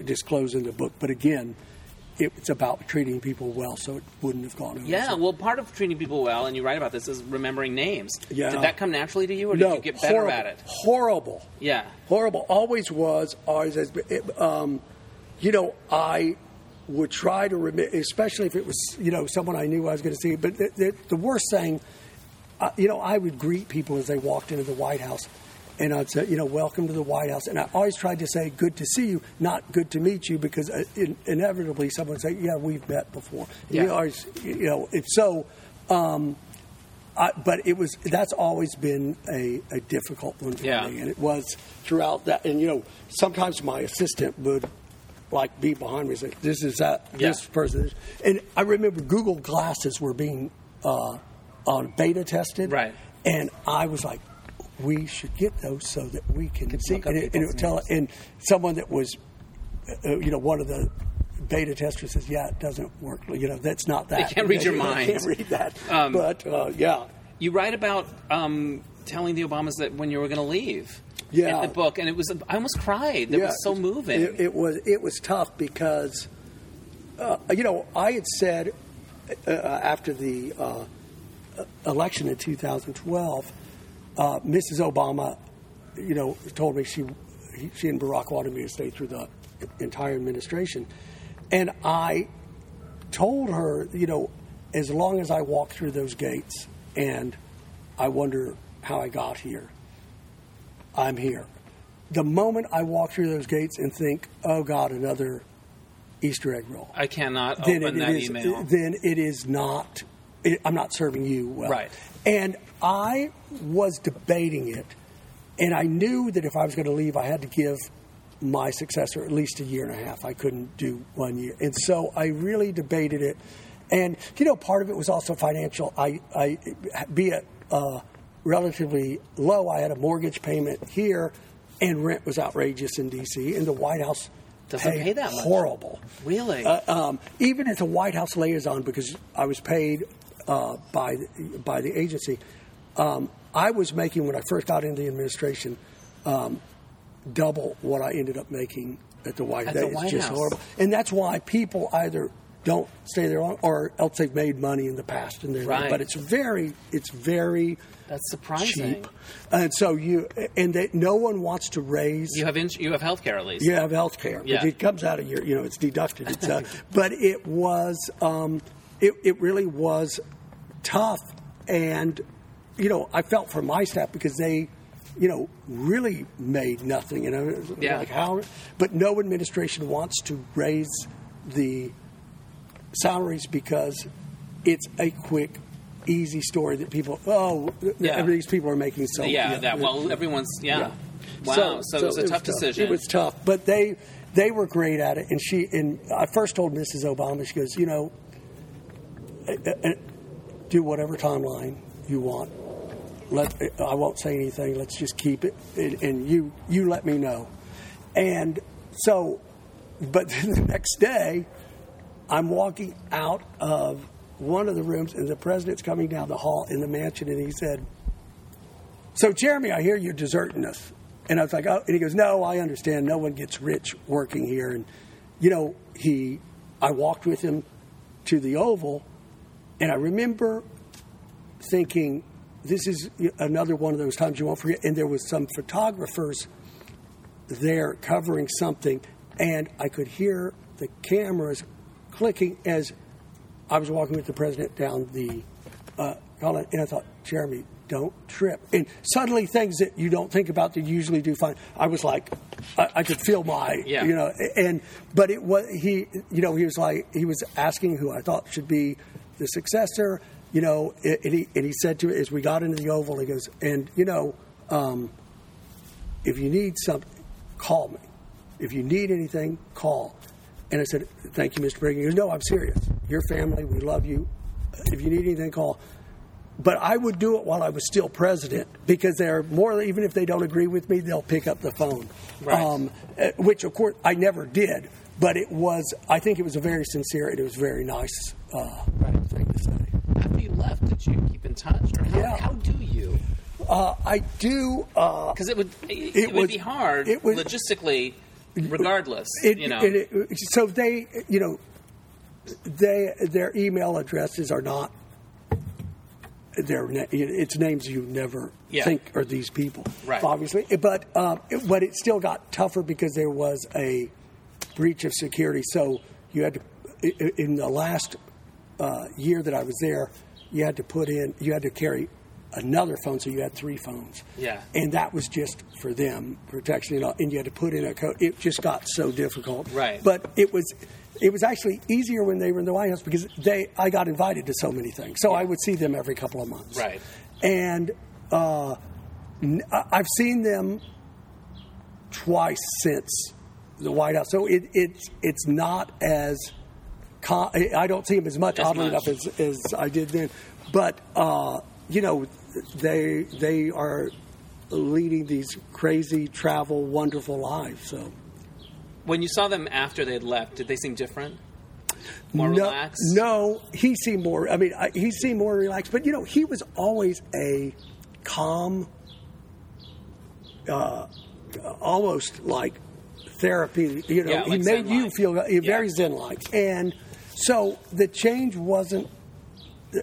disclose in the book, but again, it's about treating people well, so it wouldn't have gone over. Yeah, so- well, part of treating people well, and you write about this, is remembering names. Yeah. Did that come naturally to you, or did you get better horrible, at it? Horrible. Yeah. horrible. Always was. Always has been. Um, you know, I would try to remember, especially if it was you know someone I knew I was going to see. But the, the, the worst thing, uh, you know, I would greet people as they walked into the White House. And I'd say, you know, welcome to the White House. And I always tried to say, good to see you, not good to meet you, because uh, in, inevitably someone would say, yeah, we've met before. And Yeah. You always, you know, it's so. Um, I, but it was that's always been a, a difficult one for Yeah. me, and it was throughout that. And you know, sometimes my assistant would like be behind me and say, "This is that Yeah. this person." And I remember Google Glasses were being uh, on beta tested, Right. And I was like, "We should get those so that we can see." And it, and it would tell, and someone that was, uh, you know, one of the beta testers says, "Yeah, it doesn't work." You know, that's not that. They can't read your They mind. Can't read that. Um, but uh, yeah. You write about um, telling the Obamas that when you were going to leave. Yeah. In the book, and it was I almost cried. It Yeah, was so moving. It, it was it was tough because, uh, you know, I had said uh, after the uh, election in 2012, uh, Mrs. Obama, you know, told me she he- she and Barack wanted me to stay through the entire administration, and I told her, you know, as long as I walk through those gates and I wonder how I got here, I'm here. The moment I walk through those gates and think, oh God, another Easter egg roll, I cannot then open it that is- email. then it is not. It, I'm not serving you well. Right. And I was debating it, and I knew that if I was going to leave, I had to give my successor at least a year and a half. I couldn't do one year, and so I really debated it. And you know, part of it was also financial. I, I be it uh, relatively low. I had a mortgage payment here. and rent was outrageous in D.C. and the White House Doesn't paid pay that much. horrible. Really? Uh, um, even as a White House liaison, because I was paid uh, by by the agency, um, I was making when I first got into the administration um, double what I ended up making at the White At House. It's just horrible, and that's why people either don't stay there long, or else they've made money in the past and they're Right. But it's very, it's very That's surprising. cheap, and so you and they, no one wants to raise. You have ins- you have health care at least. You have health care, Yeah. it comes out of your, you know, it's deducted. It's, uh, but it was, um, it, it really was tough. And, you know, I felt for my staff because they, you know, really made nothing. You know, Yeah. like how, but no administration wants to raise the salaries because it's a quick, easy story that people, oh, Yeah. these people are making so Yeah, that well, everyone's yeah. yeah. Wow, so, it was a tough tough. decision. It was tough, but they they were great at it. And she and I first told Mrs. Obama, she goes, you know, do whatever timeline you want. Let I won't say anything. Let's just keep it, and, and you you let me know. And so, but the next day, I'm walking out of one of the rooms, and the president's coming down the hall in the mansion, and he said, so, Jeremy, I hear you're deserting us. And I was like, oh, and he goes, no, I understand. No one gets rich working here. And, you know, he, I walked with him to the Oval, and I remember thinking, this is another one of those times you won't forget. And there was some photographers there covering something, and I could hear the cameras clicking as I was walking with the president down the uh, Holland, and I thought, Jeremy, don't trip. And suddenly, things that you don't think about that you usually do fine. I was like, I, I could feel my, Yeah. you know, and but it was he, you know, he was like he was asking who I thought should be the successor, you know, and he and he said to me as we got into the Oval, he goes, and you know, um, if you need something, call me. If you need anything, call. And I said, thank you, Mr. Brigham. He goes, no, I'm serious. Your family, we love you. If you need anything, call. But I would do it while I was still president because they're more, even if they don't agree with me, they'll pick up the phone. Right. Um, uh, which, of course, I never did. But it was, I think it was a very sincere and it was very nice uh, thing to say. Left, did you keep in touch, or how, Yeah. how do you? Uh, I do. Uh, Because it would it, It would was- be hard it was- logistically, regardless. It, you know, so they, you know, they their email addresses are not their it's names you never Yeah. think are these people, Right. Obviously, but um, it, but it still got tougher because there was a breach of security. So you had to in the last uh, year that I was there, you had to put in you had to carry another phone, so you had three phones. Yeah. and that was just for them protection, and, all, and you had to put in a code. It just got so difficult, Right. But it was it was actually easier when they were in the White House because they I got invited to so many things, so I would see them every couple of months, Right. And uh, I've seen them twice since the White House, so it, it's it's not as con- I don't see him as much, As oddly much. enough, as, as I did then. But uh, you know, they they are leading these crazy travel, wonderful lives. So when you saw them after they had left, did they seem different? More no, relaxed? no, he seemed more. I mean, I, he seemed more relaxed. But you know, he was always a calm, uh, almost like therapy. You know, Yeah, he made you feel Yeah. very zen-like, and so the change wasn't.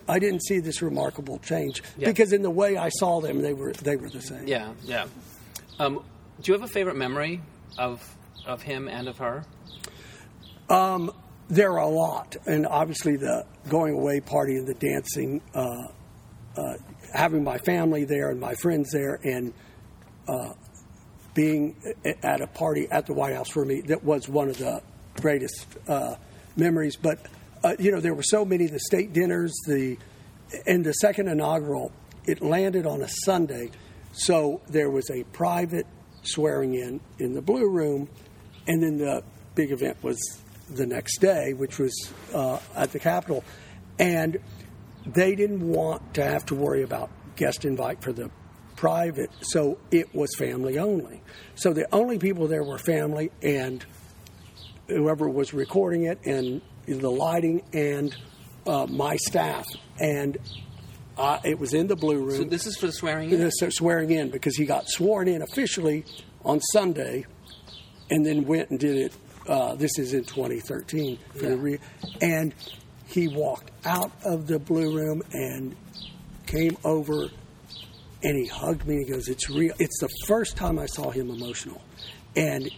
I didn't see this remarkable change Yeah. because in the way I saw them, they were they were the same. Yeah, yeah. Um, do you have a favorite memory of of him and of her? There are a lot, and obviously the going away party and the dancing, uh, uh, having my family there and my friends there, and uh, being at a party at the White House for me that was one of the greatest uh, memories. But uh, you know, there were so many the state dinners, the and the second inaugural. It landed on a Sunday, so there was a private swearing in in the Blue Room, and then the big event was the next day, which was uh, at the Capitol, and they didn't want to have to worry about guest invite for the private, so it was family only. So the only people there were family and whoever was recording it, and the lighting, and uh, my staff. And uh, it was in the blue room. So this is for the swearing in. So swearing in because he got sworn in officially on Sunday, and then went and did it. Uh, this is in 2013 for the re- and he walked out of the blue room and came over and he hugged me and he goes, It's real. It's the first time I saw him emotional. And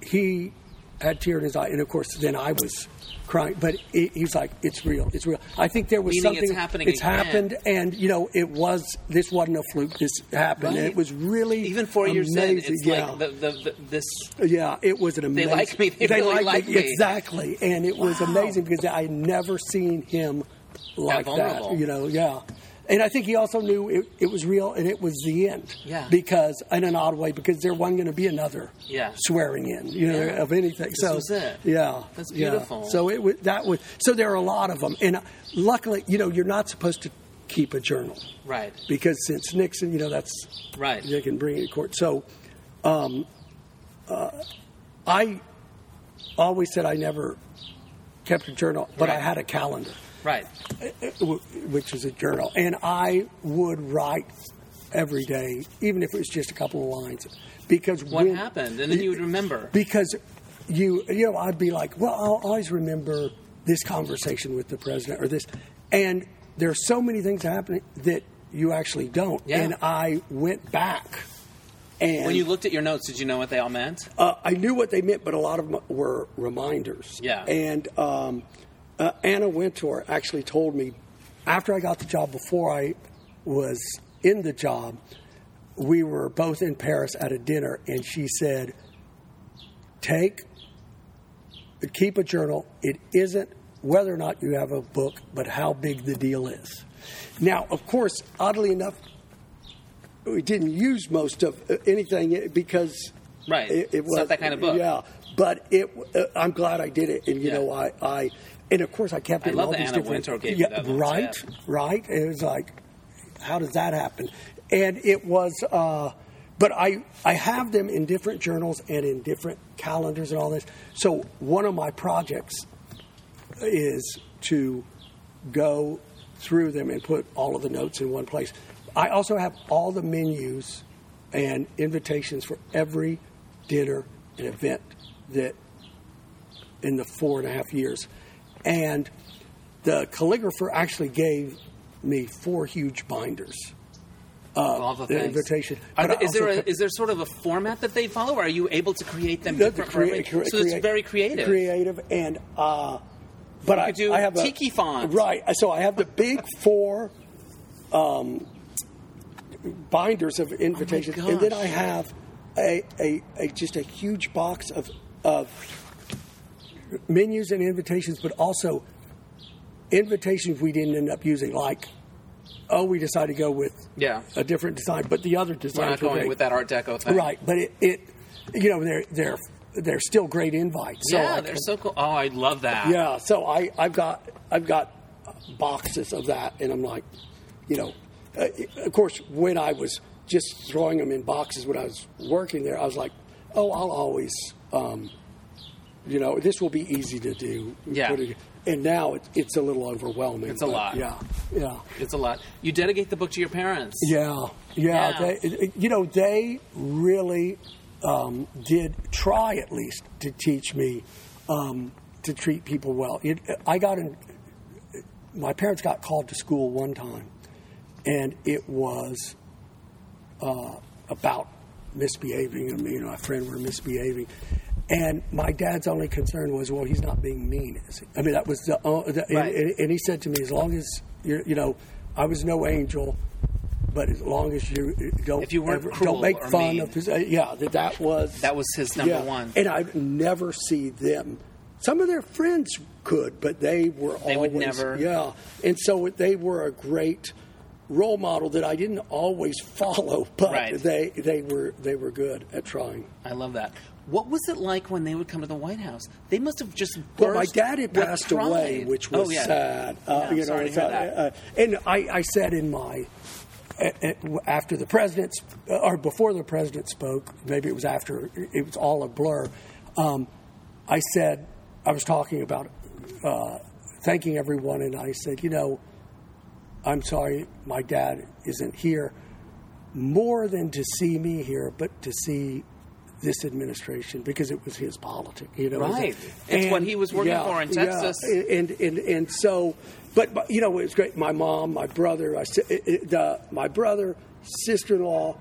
he had tear in his eye. And of course, then I was crying. But he- he's like, It's real. It's real. I think there was Meaning something. it's happening It's again. happened. And, you know, it was, this wasn't a fluke. This happened. And it was really Even four years in, it's yeah. like the, the, the, this. Yeah, it was an amazing. They like me. They really liked like me. exactly, and it was amazing because I had never seen him like that. vulnerable. You know, yeah. And I think he also knew it, it was real and it was the end. Yeah. Because in an odd way, because there wasn't going to be another Yeah. swearing in, you know, Yeah. of anything. This so was it. Yeah. That's yeah. beautiful. So it was that was so there are a lot of them, and luckily, you know, you're not supposed to keep a journal Right. because since Nixon, you know, that's Right. they can bring it to court. So, um, uh, I always said I never kept a journal, but I had a calendar, Right. which was a journal, and I would write every day, even if it was just a couple of lines, because What when- happened? And then you would remember. because you you know I'd be like, well, I'll always remember this conversation with the president or this, and there's so many things happening that you actually don't. Yeah. And I went back, and When you looked at your notes, did you know what they all meant? uh, I knew what they meant, but a lot of them were reminders. Yeah. And um, uh, Anna Wintour actually told me after I got the job, before I was in the job, we were both in Paris at a dinner, and she said, "Take, keep a journal. It isn't whether or not you have a book, but how big the deal is." Now, of course, oddly enough, we didn't use most of uh, anything because Right. it, it was not that kind of book. Yeah, but it. Uh, I'm glad I did it, and you Yeah. know, I, I, and of course, I kept I it. in love all that these Anna different- Wintour you yeah, right, right. It was like, how does that happen? And it was, uh, but I, I have them in different journals and in different calendars and all this. So one of my projects is to go through them and put all of the notes in one place. I also have all the menus and invitations for every dinner and event that in the four and a half years. And the calligrapher actually gave me four huge binders. all the the invitation. Are But there- is there a, is there sort of a format that they follow? Or are you able to create them The- crea- So it's very creative. Creative, and uh, but I, do I have a tiki font. Right. So I have the big four um, binders of invitations, and then. I have a, a, a just a huge box of of menus and invitations, but also invitations we didn't end up using, like. Oh, we decided to go with Yeah. a different design, but the other design. We're not going with that Art Deco thing. Right, but it, it you know, they're they're they're still great invites. So Yeah, I they're can- so cool. Oh, I love that. yeah. So I I've got I've got boxes of that, and I'm like, you know, uh, of course, when I was just throwing them in boxes when I was working there, I was like, oh, I'll always, um, you know, this will be easy to do. Yeah. It- And now it, it's a little overwhelming. It's a lot. Yeah, yeah. It's a lot. You dedicate the book to your parents. Yeah, yeah. Yeah. They, you know, they really um, did try at least to teach me um, to treat people well. It, I got in. My parents got called to school one time, and it was uh, about misbehaving. And me and my friend were misbehaving. And my dad's only concern was, well, he's not being mean, is he? I mean, that was the, uh, the Right. and, and he said to me, as long as you're, you know, I was no angel, but as long as you don't, If you weren't ever, don't make fun mean. of, his, uh, yeah, that that was That was his number yeah. one. And I'd never see them. Some of their friends could, but they were They would always never. yeah. And so they were a great role model that I didn't always follow, but Right. they they were they were good at trying. I love that. What was it like when they would come to the White House? They must have just Well, my dad had passed away, which was oh, yeah. sad. Uh, Yeah, you know, hear uh, that. uh, and I, I said in my a- a- after the president, or before the president spoke, maybe it was after, it was all a blur. Um, I said, I was talking about uh, thanking everyone, and I said, you know, I'm sorry my dad isn't here more than to see me here, but to see this administration because it was his politic, you know. Right. It's what he was working for in Texas. Yeah. And, and and so, but, but you know, it was great. My mom, my brother, I, it- it- the, my brother, sister-in-law,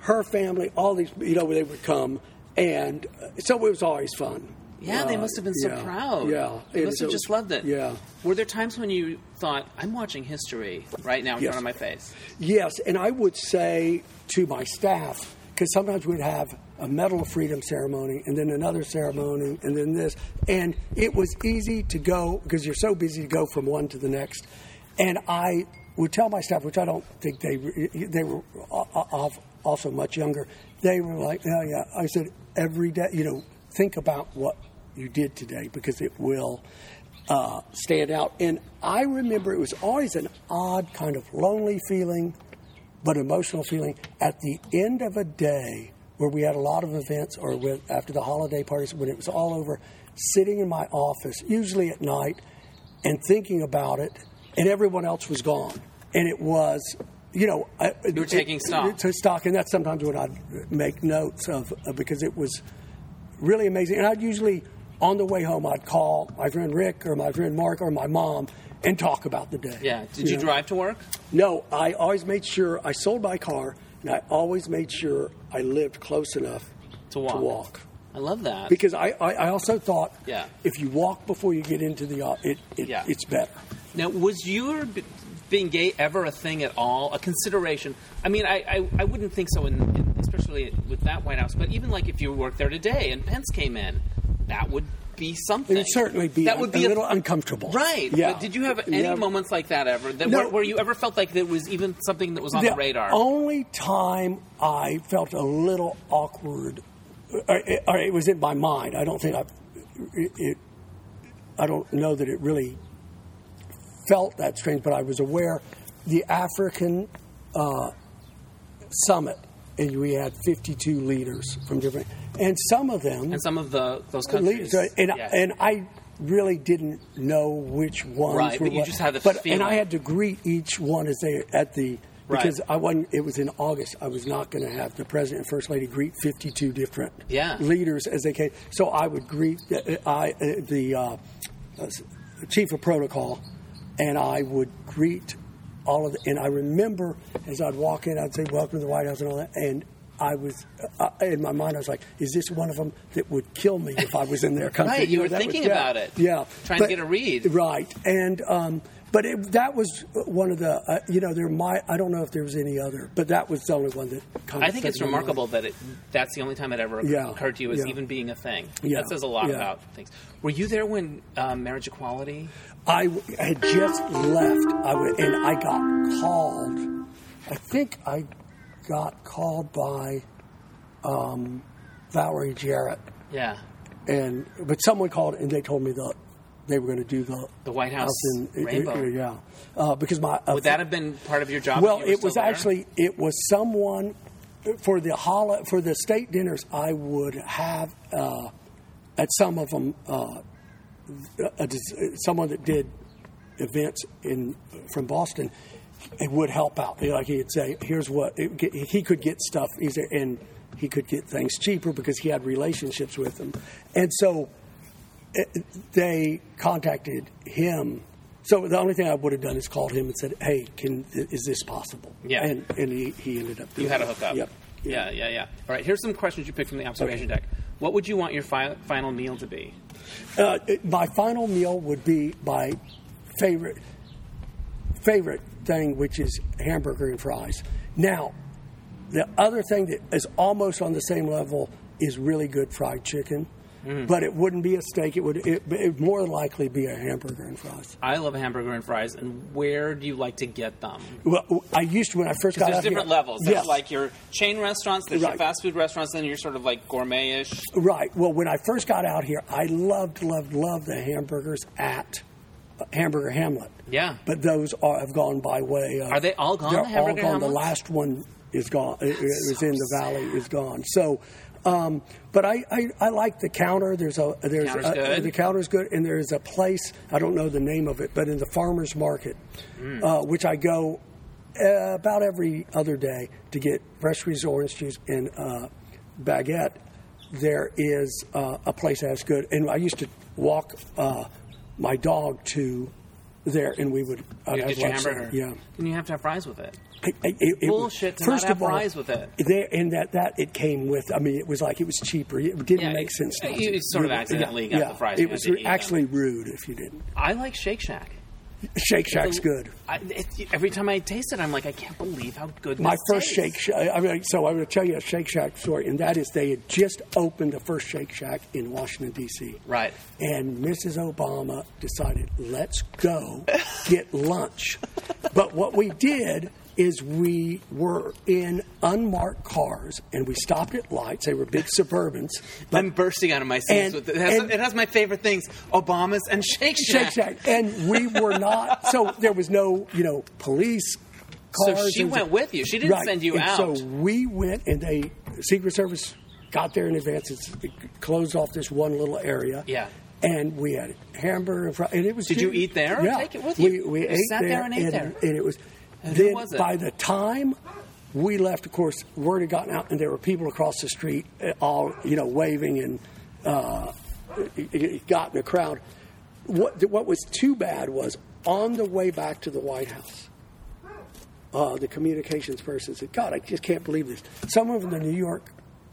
her family, all these, you know, they would come, and uh, so it was always fun. Yeah, they Uh, must have been so yeah, proud. Yeah, They And must have just loved it. Yeah. Were there times when you thought, I'm watching history right now in Yes. front of my face? Yes, and I would say to my staff, because sometimes we'd have a Medal of Freedom ceremony and then another ceremony and then this. And it was easy to go because you're so busy to go from one to the next. And I would tell my staff, which I don't think they they were al- al- also much younger. They were like, "Oh yeah." I said, "Every day, you know, think about what you did today because it will." Uh, stand out. And I remember it was always an odd kind of lonely feeling but emotional feeling at the end of a day where we had a lot of events or with, after the holiday parties when it was all over sitting in my office usually at night and thinking about it and everyone else was gone and it was you know I- You were taking stock. to stock and that's sometimes what I'd make notes of uh, because it was really amazing and I'd usually on the way home I'd call my friend Rick or my friend Mark or my mom and talk about the day Yeah. Did you know? drive to work? No, I always made sure I sold my car, and I always made sure I lived close enough To walk. To walk. I love that. Because I, I, I also thought Yeah. if you walk before you get into the uh, it, it Yeah. it's better. Now, was your b- being gay ever a thing at all, a consideration? I mean, I, I, I wouldn't think so, in, in, especially with that White House. But even like if you worked there today and Pence came in, that would be something. It would certainly be that a, would be a little uncomfortable. right. Yeah. But did you have any Yeah. moments like that ever? That No. where, where you ever felt like there was even something that was on the, radar? only time I felt a little awkward, or, or it was in my mind. I don't think I, it, it, I don't know that it really felt that strange, but I was aware the African uh, summit, and we had 52 leaders from different, and some of them and some of the those countries. leaders, right? and Yeah. and I really didn't know which ones Right, were but you what. just had the but feeling. and I had to greet each one as they at the Right. because I wasn't. It was in August. I was not going to have the president and first lady greet 52 different Yeah. leaders as they came. So I would greet the, I uh, the uh, uh, chief of protocol, and I would greet all of the. And I remember as I'd walk in, I'd say, "Welcome to the White House," and all that, and. I was uh, in my mind. I was like, "Is this one of them that would kill me if I was in their country?" Right, you were thinking was- yeah, about it. Yeah, Trying to get a read. Right, and um, but it, that was one of the. Uh, you know, there might. I don't know if there was any other, but that was the only one that. Kind I think it's in my mind. remarkable that it, that's the only time it ever Yeah, occurred to you as yeah. even being a thing. Yeah, That says a lot about things. Were you there when um, marriage equality? I w- had just left, I w- and I got called. I think I got called by um, Valerie Jarrett, Yeah. and but someone called and they told me that they were going to do the The White House in, rainbow. yeah, uh, because my uh, Would that have been part of your job? well, you it was there? actually it was someone for the hol- for the state dinners. I would have uh, at some of them uh, a, someone that did events in from Boston. It would help out. Like he'd say, "Here's what it, get- he could get stuff easier, and he could get things cheaper because he had relationships with them." And so it- they contacted him. So the only thing I would have done is called him and said, "Hey, can is this possible?" Yeah. and and he, he ended up. Doing You had a hookup. Yep. Yeah, yeah, yeah. All right. Here's some questions you picked from the observation deck. What would you want your fi- final meal to be? Uh, it- my final meal would be my favorite favorite thing, which is hamburger and fries. Now, the other thing that is almost on the same level is really good fried chicken, Mm. but it wouldn't be a steak. It would it, it would more likely be a hamburger and fries. I love a hamburger and fries. And where do you like to get them? Well, I used to when I first got out. There's different here, levels. There's Yes. like your chain restaurants, there's your fast food restaurants, then you're sort of like gourmet-ish. Right. Well, when I first got out here, I loved, loved, loved the hamburgers at Hamburger Hamlet. Yeah. But those are, have gone by way of. Are they all gone, They're the all gone. The last one is gone. It, it was in the sad. valley. Is gone. So, um, but I, I, I like the counter. There's a there's Counter's a, good. the counter's good, and there's a place I don't know the name of it, but in the farmers market, Mm. uh, which I go uh, about every other day to get fresh squeezed orange juice and uh, baguette. There is uh, a place that's good, and I used to walk uh, my dog to there, and we would I'd have lunch there. Yeah. And you have to have fries with it. It- it- it- Bullshit to first not have of all, fries with it. There, and that, that it came with. I mean, it was like it was cheaper. It didn't Yeah, make sense. you to. sort of accidentally yeah, got the fries It was actually rude if you didn't. I like Shake Shack. Shake Shack's good. I, it, every time I taste it, I'm like, I can't believe how good My first tastes. Shake Shack. I mean, so I'm going to tell you a Shake Shack story, and that is they had just opened the first Shake Shack in Washington D.C. Right. And Mrs. Obama decided, let's go get lunch. but what we did is we were in unmarked cars and we stopped at lights. They were big Suburbans. I'm bursting out of my seats. And- with it. It, has, and- it has my favorite things: Obamas and Shake Shack. Shake Shack. And we were not, so there was no, you know, police Cars. So she was- went with you. She didn't Right. send you and out. So we went and they, Secret Service got there in advance. It's, it closed off this one little area. Yeah. And we had hamburger and, it was. Did you eat there or Yeah. take it with We, you? we You ate sat there, there and ate and, there? and it was. And then by the time we left, of course, word had gotten out, and there were people across the street, uh, all you know, waving and uh, got in a crowd. What what was too bad was on the way back to the White House uh, the communications person said, God, I just can't believe this. Someone from the New York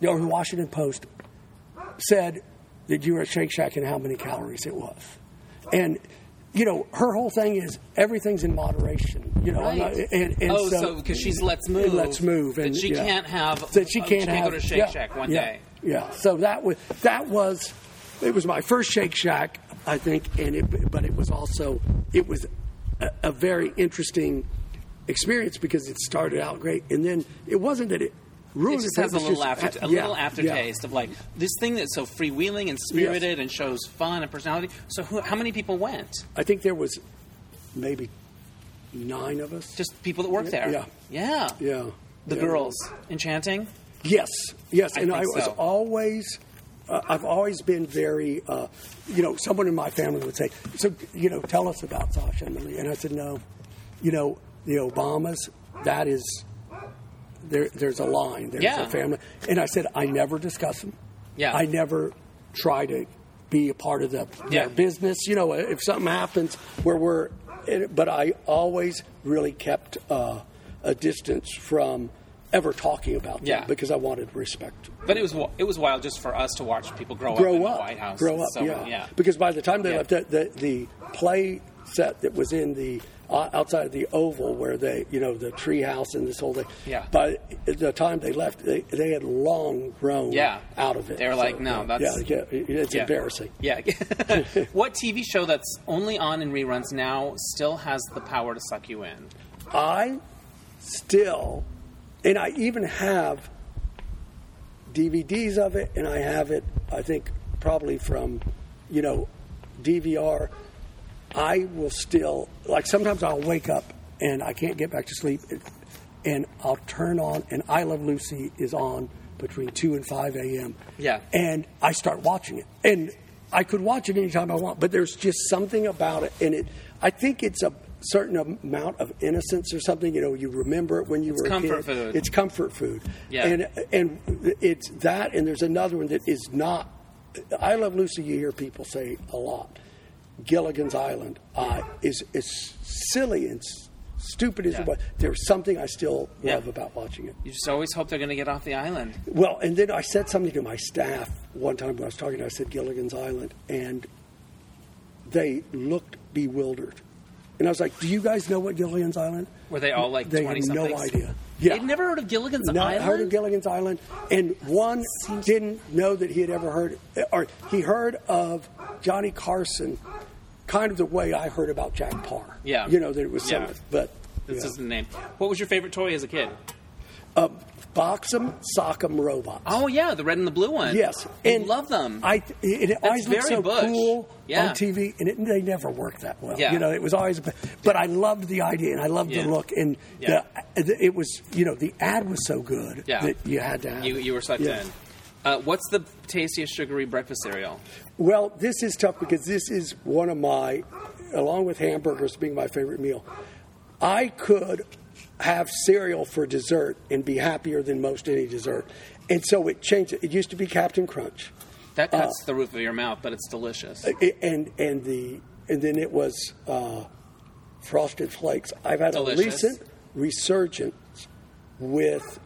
or the Washington Post said that you were at Shake Shack and how many calories it was. And, you know, her whole thing is everything's in moderation. You know, Right. and, and oh, so, so because she's let's move, Let's move. And, she yeah. can't have. That she can't have. go to Shake yeah, Shack one yeah, day. Yeah. So that was that was it was my first Shake Shack, I think, and it but it was also it was a, a very interesting experience because it started out great, and then it wasn't that it It just has a little after, a yeah, little yeah. aftertaste of like this thing that's so freewheeling and spirited and shows fun and personality. So, who, how many people went? I think there was maybe nine of us. Just people that work there. Yeah. yeah. yeah, The Yeah. girls enchanting. Yes, yes, I and I was so. always. Uh, I've always been very, uh, you know, someone in my family would say, "So, you know, tell us about Sasha and Emily," and I said, "No, you know, the Obamas. That is, there. There's a line. There's Yeah. a family." And I said, "I never discuss them. Yeah. I never try to be a part of the Yeah. their business. You know, if something happens where we're, but I always really kept uh, a distance from." Ever talking about them Yeah. because I wanted respect. But it was it was wild just for us to watch people grow, up grow in up, the White House. grow up, So, yeah. yeah. Because by the time they Yeah. left, the, the the play set that was in the outside of the Oval, where they, you know, the tree house and this whole thing. Yeah. By the time they left, they, they had long grown Yeah. out of it. They were like, no, that's- yeah, yeah, it's Yeah. embarrassing. Yeah. what TV show that's only on in reruns now still has the power to suck you in? I still, and I even have DVDs of it, and I have it, I think, probably from, you know, DVR. I will still, like, sometimes I'll wake up and I can't get back to sleep, and I'll turn on, and I Love Lucy is on between 2 and 5 a.m. Yeah. And I start watching it. And I could watch it anytime I want, but there's just something about it. And it, I think it's a certain amount of innocence or something. You know, you remember it when you were a comfort kid. food. It's comfort food. Yeah. And, and it's that, and there's another one that is not. I Love Lucy, you hear people say a lot. Gilligan's Island uh, is, is silly and s- stupid as Yeah. it was. There's something I still Yeah. love about watching it. You just always hope they're going to get off the island. Well, and then I said something to my staff one time when I was talking. I said Gilligan's Island, and they looked bewildered. And I was like, "Do you guys know what Gilligan's Island?" Were they all like They 20 had no idea. Yeah, They'd never heard of Gilligan's not Island? heard of Gilligan's Island, and one didn't know that he had ever heard, or he heard of Johnny Carson, kind of the way I heard about Jack Paar. Yeah. you know that it was Yeah. something, but This yeah. is the name. What was your favorite toy as a kid? Um, box 'em, sock 'em robots. Oh yeah, the red and the blue one. Yes, and love them. I it, it always looked so Bush. cool Yeah. on TV, and it, they never worked that well. Yeah. You know, it was always. But I loved the idea, and I loved Yeah. the look, and Yeah. the, it was you know the ad was so good that you had to have. you it. you were sucked in. Uh, what's the tastiest sugary breakfast cereal? Well, this is tough because this is one of my, along with hamburgers being my favorite meal. I could have cereal for dessert and be happier than most any dessert, and so it changed. It used to be Cap'n Crunch. That Uh, cuts the roof of your mouth, but it's delicious. And and the and then it was uh, frosted flakes. I've had Delicious. a recent resurgence with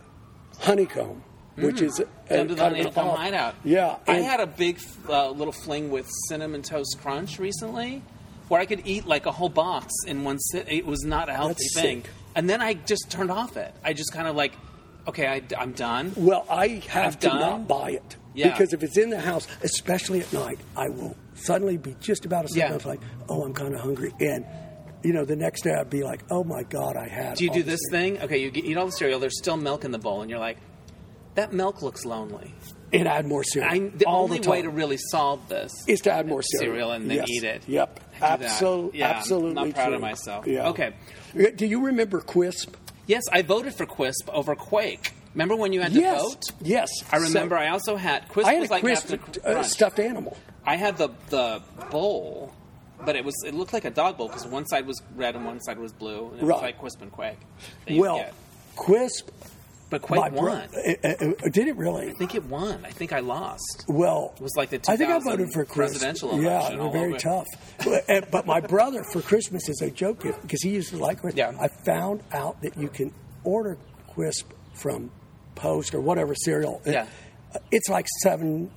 honeycomb, which is a. Down to the kind of Honeycomb off- Hideout. Yeah, I had a big uh, little fling with cinnamon toast crunch recently, where I could eat like a whole box in one sit. It was not a healthy thing, sick. and then I just turned off it. I just kind of like, okay, I, am done. Well, I have I've to done- not buy it Yeah. because if it's in the house, especially at night, I will suddenly be just about asleep. Yeah. I was like, oh, I'm kind of hungry, and you know, the next day I'd be like, oh my god, I had. Do you do this thing? Okay, you eat all the cereal. There's still milk in the bowl, and you're like, that milk looks lonely. And add more cereal. I, the all only the way to really solve this is to add more cereal, cereal and then Yes. eat it. Yep, do that. absolutely, I'm not proud of myself. Yeah. Okay. Do you remember Quisp? Yes, I voted for Quisp over Quake. Remember when you had to yes. vote? Yes. I remember. So, I also had Quisp I had was a like Quisp Captain uh, stuffed animal. I had the the bowl, but it was it looked like a dog bowl because one side was red and one side was blue, and it was Right. like Quisp and Quake. Well. Quisp. But Quake my bro- won. uh, uh, uh, did it really? I think it won. I think I lost. Well, It was like the I think I voted for Quisp. presidential Yeah, they were very over. tough. but, uh, but my brother for Christmas is a joke gift because he used to like Quisp. Yeah. I found out that you can order Quisp from Post or whatever cereal. Yeah. Uh, It's like seven,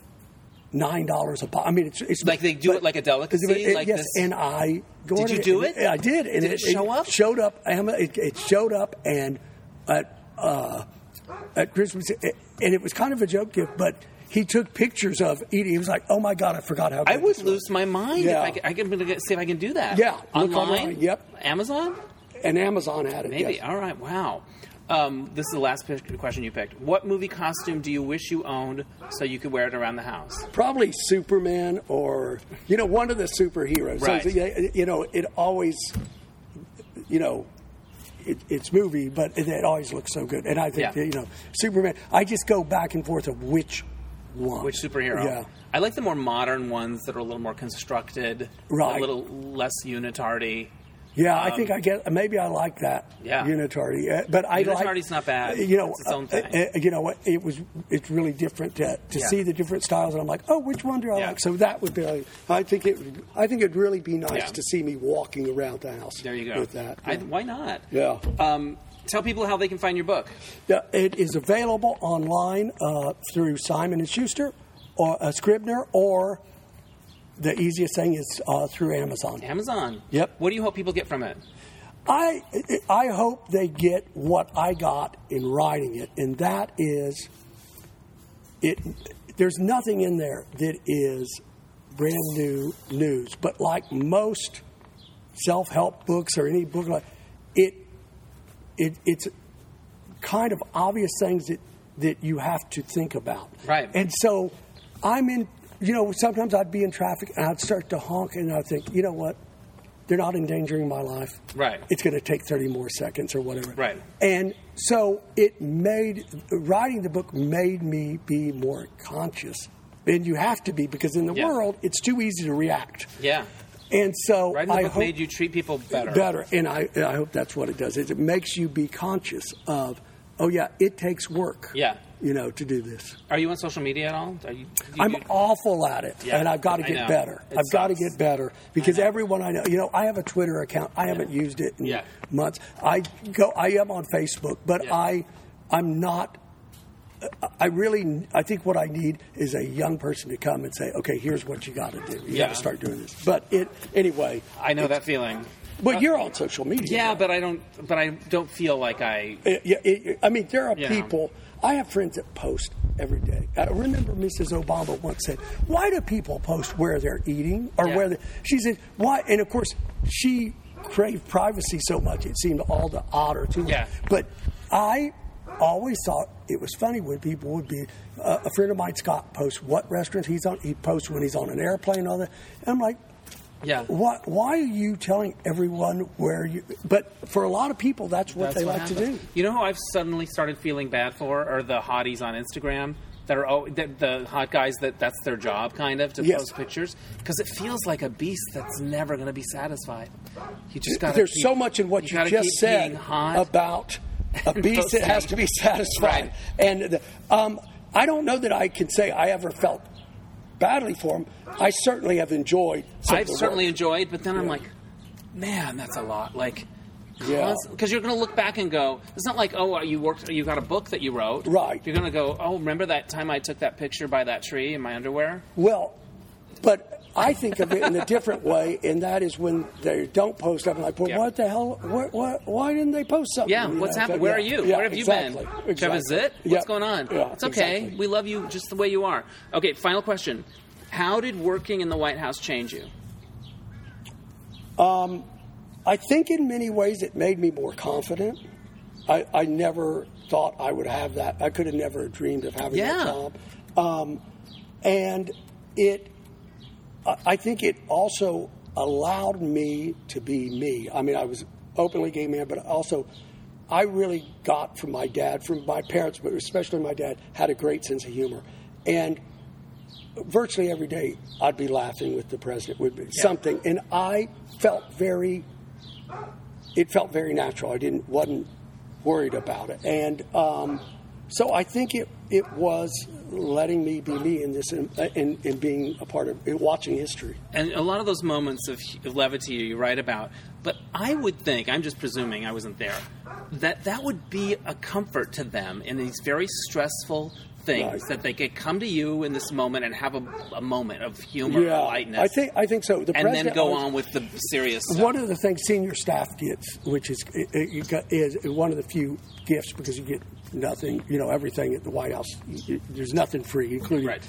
nine dollars a pop. I mean, it's, it's Like they do it like a delicacy, It- like yes, this- and I. Did you do it? I did, and Did it show up? Showed up. Emma, It, it showed up, and at uh, at Christmas, and it was kind of a joke gift, but. He took pictures of eating. He was like, "Oh my god, I forgot how." I would this was." lose my mind Yeah. if I, could, I can see if I can do that. Yeah, online. online, yep. Amazon. And Amazon had it. Maybe. yes. All right. Wow. Um, this is the last question you picked. What movie costume do you wish you owned so you could wear it around the house? Probably Superman or you know one of the superheroes. Right. So, you know, it always, you know, it, it's movie, but it, it always looks so good. And I think Yeah. that, you know, Superman. I just go back and forth of which one, Which superhero? Yeah. I like the more modern ones that are a little more constructed, Right. a little less unitardy. Yeah, I think I get. Maybe I like that. Um, Yeah. unitardy. Uh, but I like. Unitardy's not bad. You know, It's its own uh, thing. uh, you know what? It was. It's really different to, to Yeah. see the different styles, and I'm like, oh, which one do I Yeah. like? So that would be. Like, I think it. I think it'd really be nice Yeah. to see me walking around the house. There you go. With that. I, why not? yeah. Um, tell people how they can find your book. Yeah, it is available online uh, through Simon and Schuster or uh, Scribner, or the easiest thing is uh, through Amazon. Amazon. Yep. What do you hope people get from it? I I hope they get what I got in writing it, and that is it. There's nothing in there that is brand new news, but like most self-help books or any book like it, it it's kind of obvious things that that you have to think about. Right. And so I'm in. You know, sometimes I'd be in traffic and I'd start to honk, and I'd think, you know what? They're not endangering my life. Right. It's going to take 30 more seconds or whatever. Right. And so it made writing the book made me be more conscious. And you have to be because in the Yeah. world it's too easy to react. Yeah. And so Writing the I book hope made you treat people better. better. And I, I hope that's what it does. Is it makes you be conscious of, oh yeah, it takes work. Yeah. You know, to do this. Are you on social media at all? Are you, I'm do- awful at it, Yeah, and I've got to get better. It I've got to get better because I everyone I know, you know, I have a Twitter account. I haven't used it in Yeah. months. I go, I am on Facebook, but Yeah. I, I'm not. I really, I think what I need is a young person to come and say, "Okay, here's what you got to do. You Yeah. got to start doing this." But it, anyway. I know that feeling. But uh, you're on social media. Yeah, right? but I don't. But I don't feel like I. It- yeah, it- I mean, there are Yeah. people. I have friends that post every day. I remember Mrs. Obama once said, "Why do people post where they're eating or Yeah. where they?" She said, "Why?" And of course, she craved privacy so much it seemed all the odder to her. Yeah. But I always thought it was funny when people would be. Uh, a friend of mine, Scott, posts what restaurants he's on. He posts when he's on an airplane, and all that. And I'm like, Yeah. why, why are you telling everyone where you? But for a lot of people, that's what That's they what like to do. You know who I've suddenly started feeling bad for are the hotties on Instagram that are oh, the, the hot guys that that's their job kind of to Yes. post pictures because it feels like a beast that's never going to be satisfied. You just got There's so much in what you, gotta just said about a beast that has to be satisfied. Right. And the, um, I don't know that I can say I ever felt badly for him. I certainly have enjoyed. I've certainly work. enjoyed, but then I'm like, man, that's a lot. Like, Yeah. because you're going to look back and go, it's not like, oh, you worked, you got a book that you wrote. Right. You're going to go, oh, remember that time I took that picture by that tree in my underwear? Well, but I think of it in a different way, and that is when they don't post something like, well, Yeah. what the hell? What, what, why didn't they post something? Yeah, what's know, happened? so- Where are you? Where have you been? Exactly. Is it? What's going on? It's okay. exactly. We love you just the way you are. Okay, final question. How did working in the White House change you? I think in many ways it made me more confident. I, I never thought I would have that. I could have never dreamed of having Yeah. that job. Um, and it, I- think it also allowed me to be me. I mean, I was openly gay man, but also I really got from my dad, from my parents, but especially my dad, had a great sense of humor. And virtually every day I'd be laughing with the president, would be something. And I felt very it felt very natural. I didn't wasn't worried about it, and um, so I think it it was letting me be me in this in, in, in being a part of in watching history. And a lot of those moments of, of levity you write about, but I would think, I'm just presuming I wasn't there, that that would be a comfort to them in these very stressful things Right. that they could come to you in this moment and have a, a moment of humor Yeah, and lightness. I think I think so. The and then go always- on with the serious stuff. One of the things senior staff gets, which is it, it, you got, is one of the few gifts because you get nothing, you know, everything at the White House. You, there's nothing free, including Right.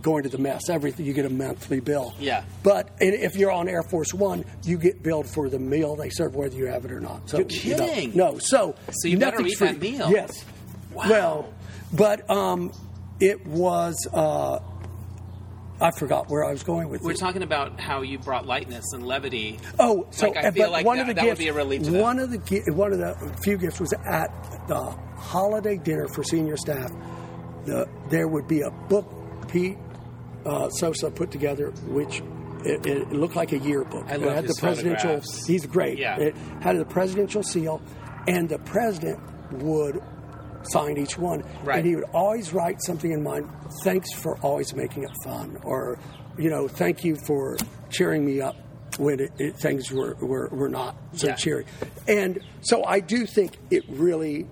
going to the mess. Everything you get a monthly bill. Yeah. But if you're on Air Force One, you get billed for the meal they serve, whether you have it or not. So You're you know, kidding. no, so So you better eat free. that meal. Yes. Well, but um, it was. Uh, I forgot where I was going with We're this. talking about how you brought lightness and levity. Oh, so Like, I feel like one that- of the that would gifts, be a relief to them. one of the one of the few gifts was at the holiday dinner for senior staff. The there would be a book Pete uh, Souza put together, which it, it looked like a yearbook. I It love had his the presidential. He's great. Yeah. It had the presidential seal, and the president would sign each one, Right. and he would always write something in mind. Thanks for always making it fun, or you know, thank you for cheering me up when it, it, things were, were, were not so Yeah. cheery. And so I do think it really,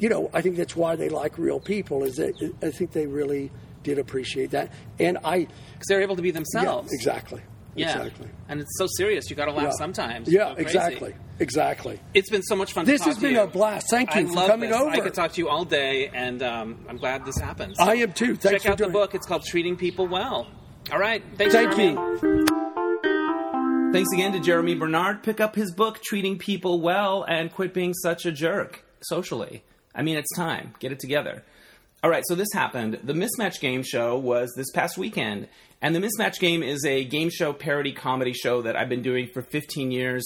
you know, I think that's why they like real people. Is that I think they really did appreciate that, and I Because they're able to be yeah, themselves. exactly, Yeah. exactly. And it's so serious. You got to laugh Yeah. sometimes. Yeah, Go crazy. exactly, exactly. It's been so much fun. This to talk has been you. a blast. Thank you I for love coming this. over. I could talk to you all day, and um, I'm glad this happened. I am too. Thanks Check for out the doing it. book. It's called Treating People Well. All right. Thanks, Thank you. Thanks again to Jeremy Bernard. Pick up his book, Treating People Well, and quit being such a jerk socially. I mean, it's time. Get it together. All right, so this happened. The Mismatch Game Show was this past weekend. And the Mismatch Game is a game show parody comedy show that I've been doing for 15 years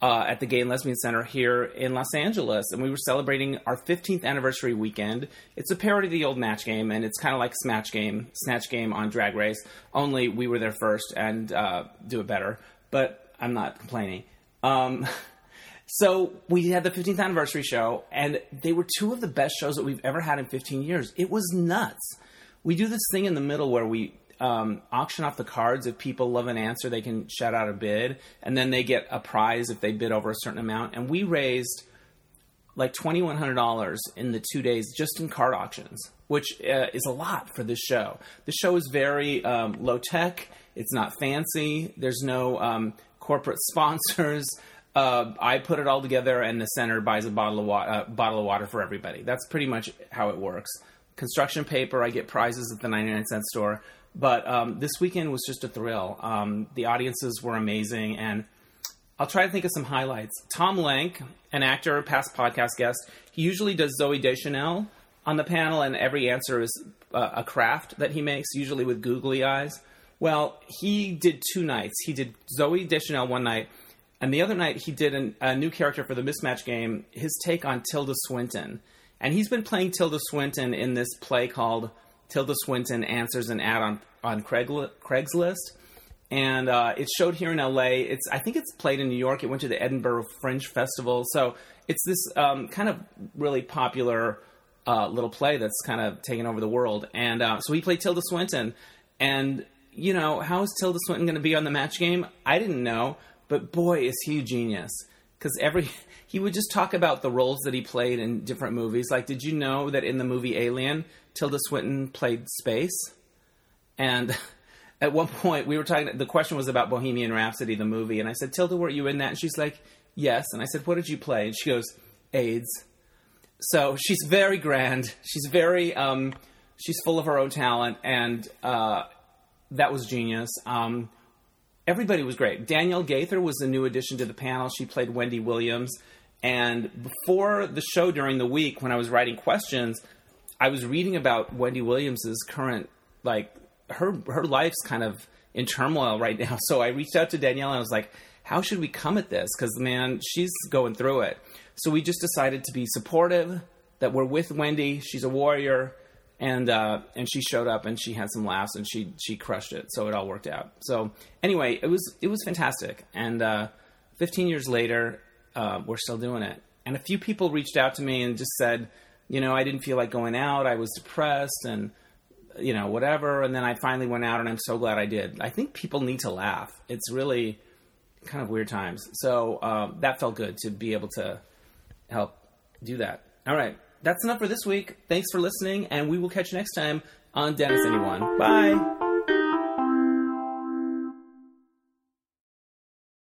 uh, at the Gay and Lesbian Center here in Los Angeles. And we were celebrating our 15th anniversary weekend. It's a parody of the old Match Game, and it's kind of like Smatch Game, Snatch Game on Drag Race, only we were there first and uh, do it better. But I'm not complaining. Um, so we had the 15th anniversary show, and they were two of the best shows that we've ever had in 15 years. It was nuts. We do this thing in the middle where we um, auction off the cards. If people love an answer, they can shout out a bid, and then they get a prize if they bid over a certain amount. And we raised like $2,100 in the two days just in card auctions, which uh, is a lot for this show. The show is very um, low tech, it's not fancy, there's no um, corporate sponsors. Uh, I put it all together, and the center buys a bottle of, wa- uh, bottle of water for everybody. That's pretty much how it works. Construction paper, I get prizes at the 99 cent store. But um, this weekend was just a thrill. Um, the audiences were amazing, and I'll try to think of some highlights. Tom Lenk, an actor, past podcast guest, he usually does Zooey Deschanel on the panel, and every answer is uh, a craft that he makes, usually with googly eyes. Well, he did two nights. He did Zooey Deschanel one night, and the other night he did an, a new character for the mismatch game, his take on Tilda Swinton. And he's been playing Tilda Swinton in this play called Tilda Swinton Answers an Ad on, on Craigslist and uh, it showed here in LA. It's I think it's played in New York. It went to the Edinburgh Fringe Festival. So it's this um, kind of really popular uh, little play that's kind of taken over the world. And uh, so he played Tilda Swinton, and you know how is Tilda Swinton going to be on the match game? I didn't know, but boy, is he a genius because every he would just talk about the roles that he played in different movies. Like, did you know that in the movie Alien, Tilda Swinton played space? And at one point we were talking. The question was about Bohemian Rhapsody, the movie, and I said, "Tilda, were you in that?" And she's like, "Yes." And I said, "What did you play?" And she goes, "AIDS." So she's very grand. She's very. Um, she's full of her own talent, and uh, that was genius. Um, everybody was great. Danielle Gaither was a new addition to the panel. She played Wendy Williams. And before the show during the week, when I was writing questions, I was reading about Wendy Williams's current like her her life's kind of in turmoil right now. So I reached out to Danielle and I was like, "How should we come at this?" Because man, she's going through it. So we just decided to be supportive. That we're with Wendy. She's a warrior, and uh, and she showed up and she had some laughs and she she crushed it. So it all worked out. So anyway, it was it was fantastic. And uh, 15 years later, uh, we're still doing it. And a few people reached out to me and just said, you know, I didn't feel like going out. I was depressed and you know, whatever. And then I finally went out, and I'm so glad I did. I think people need to laugh. It's really kind of weird times. So um, that felt good to be able to help do that. All right. That's enough for this week. Thanks for listening, and we will catch you next time on Dennis Anyone. Bye.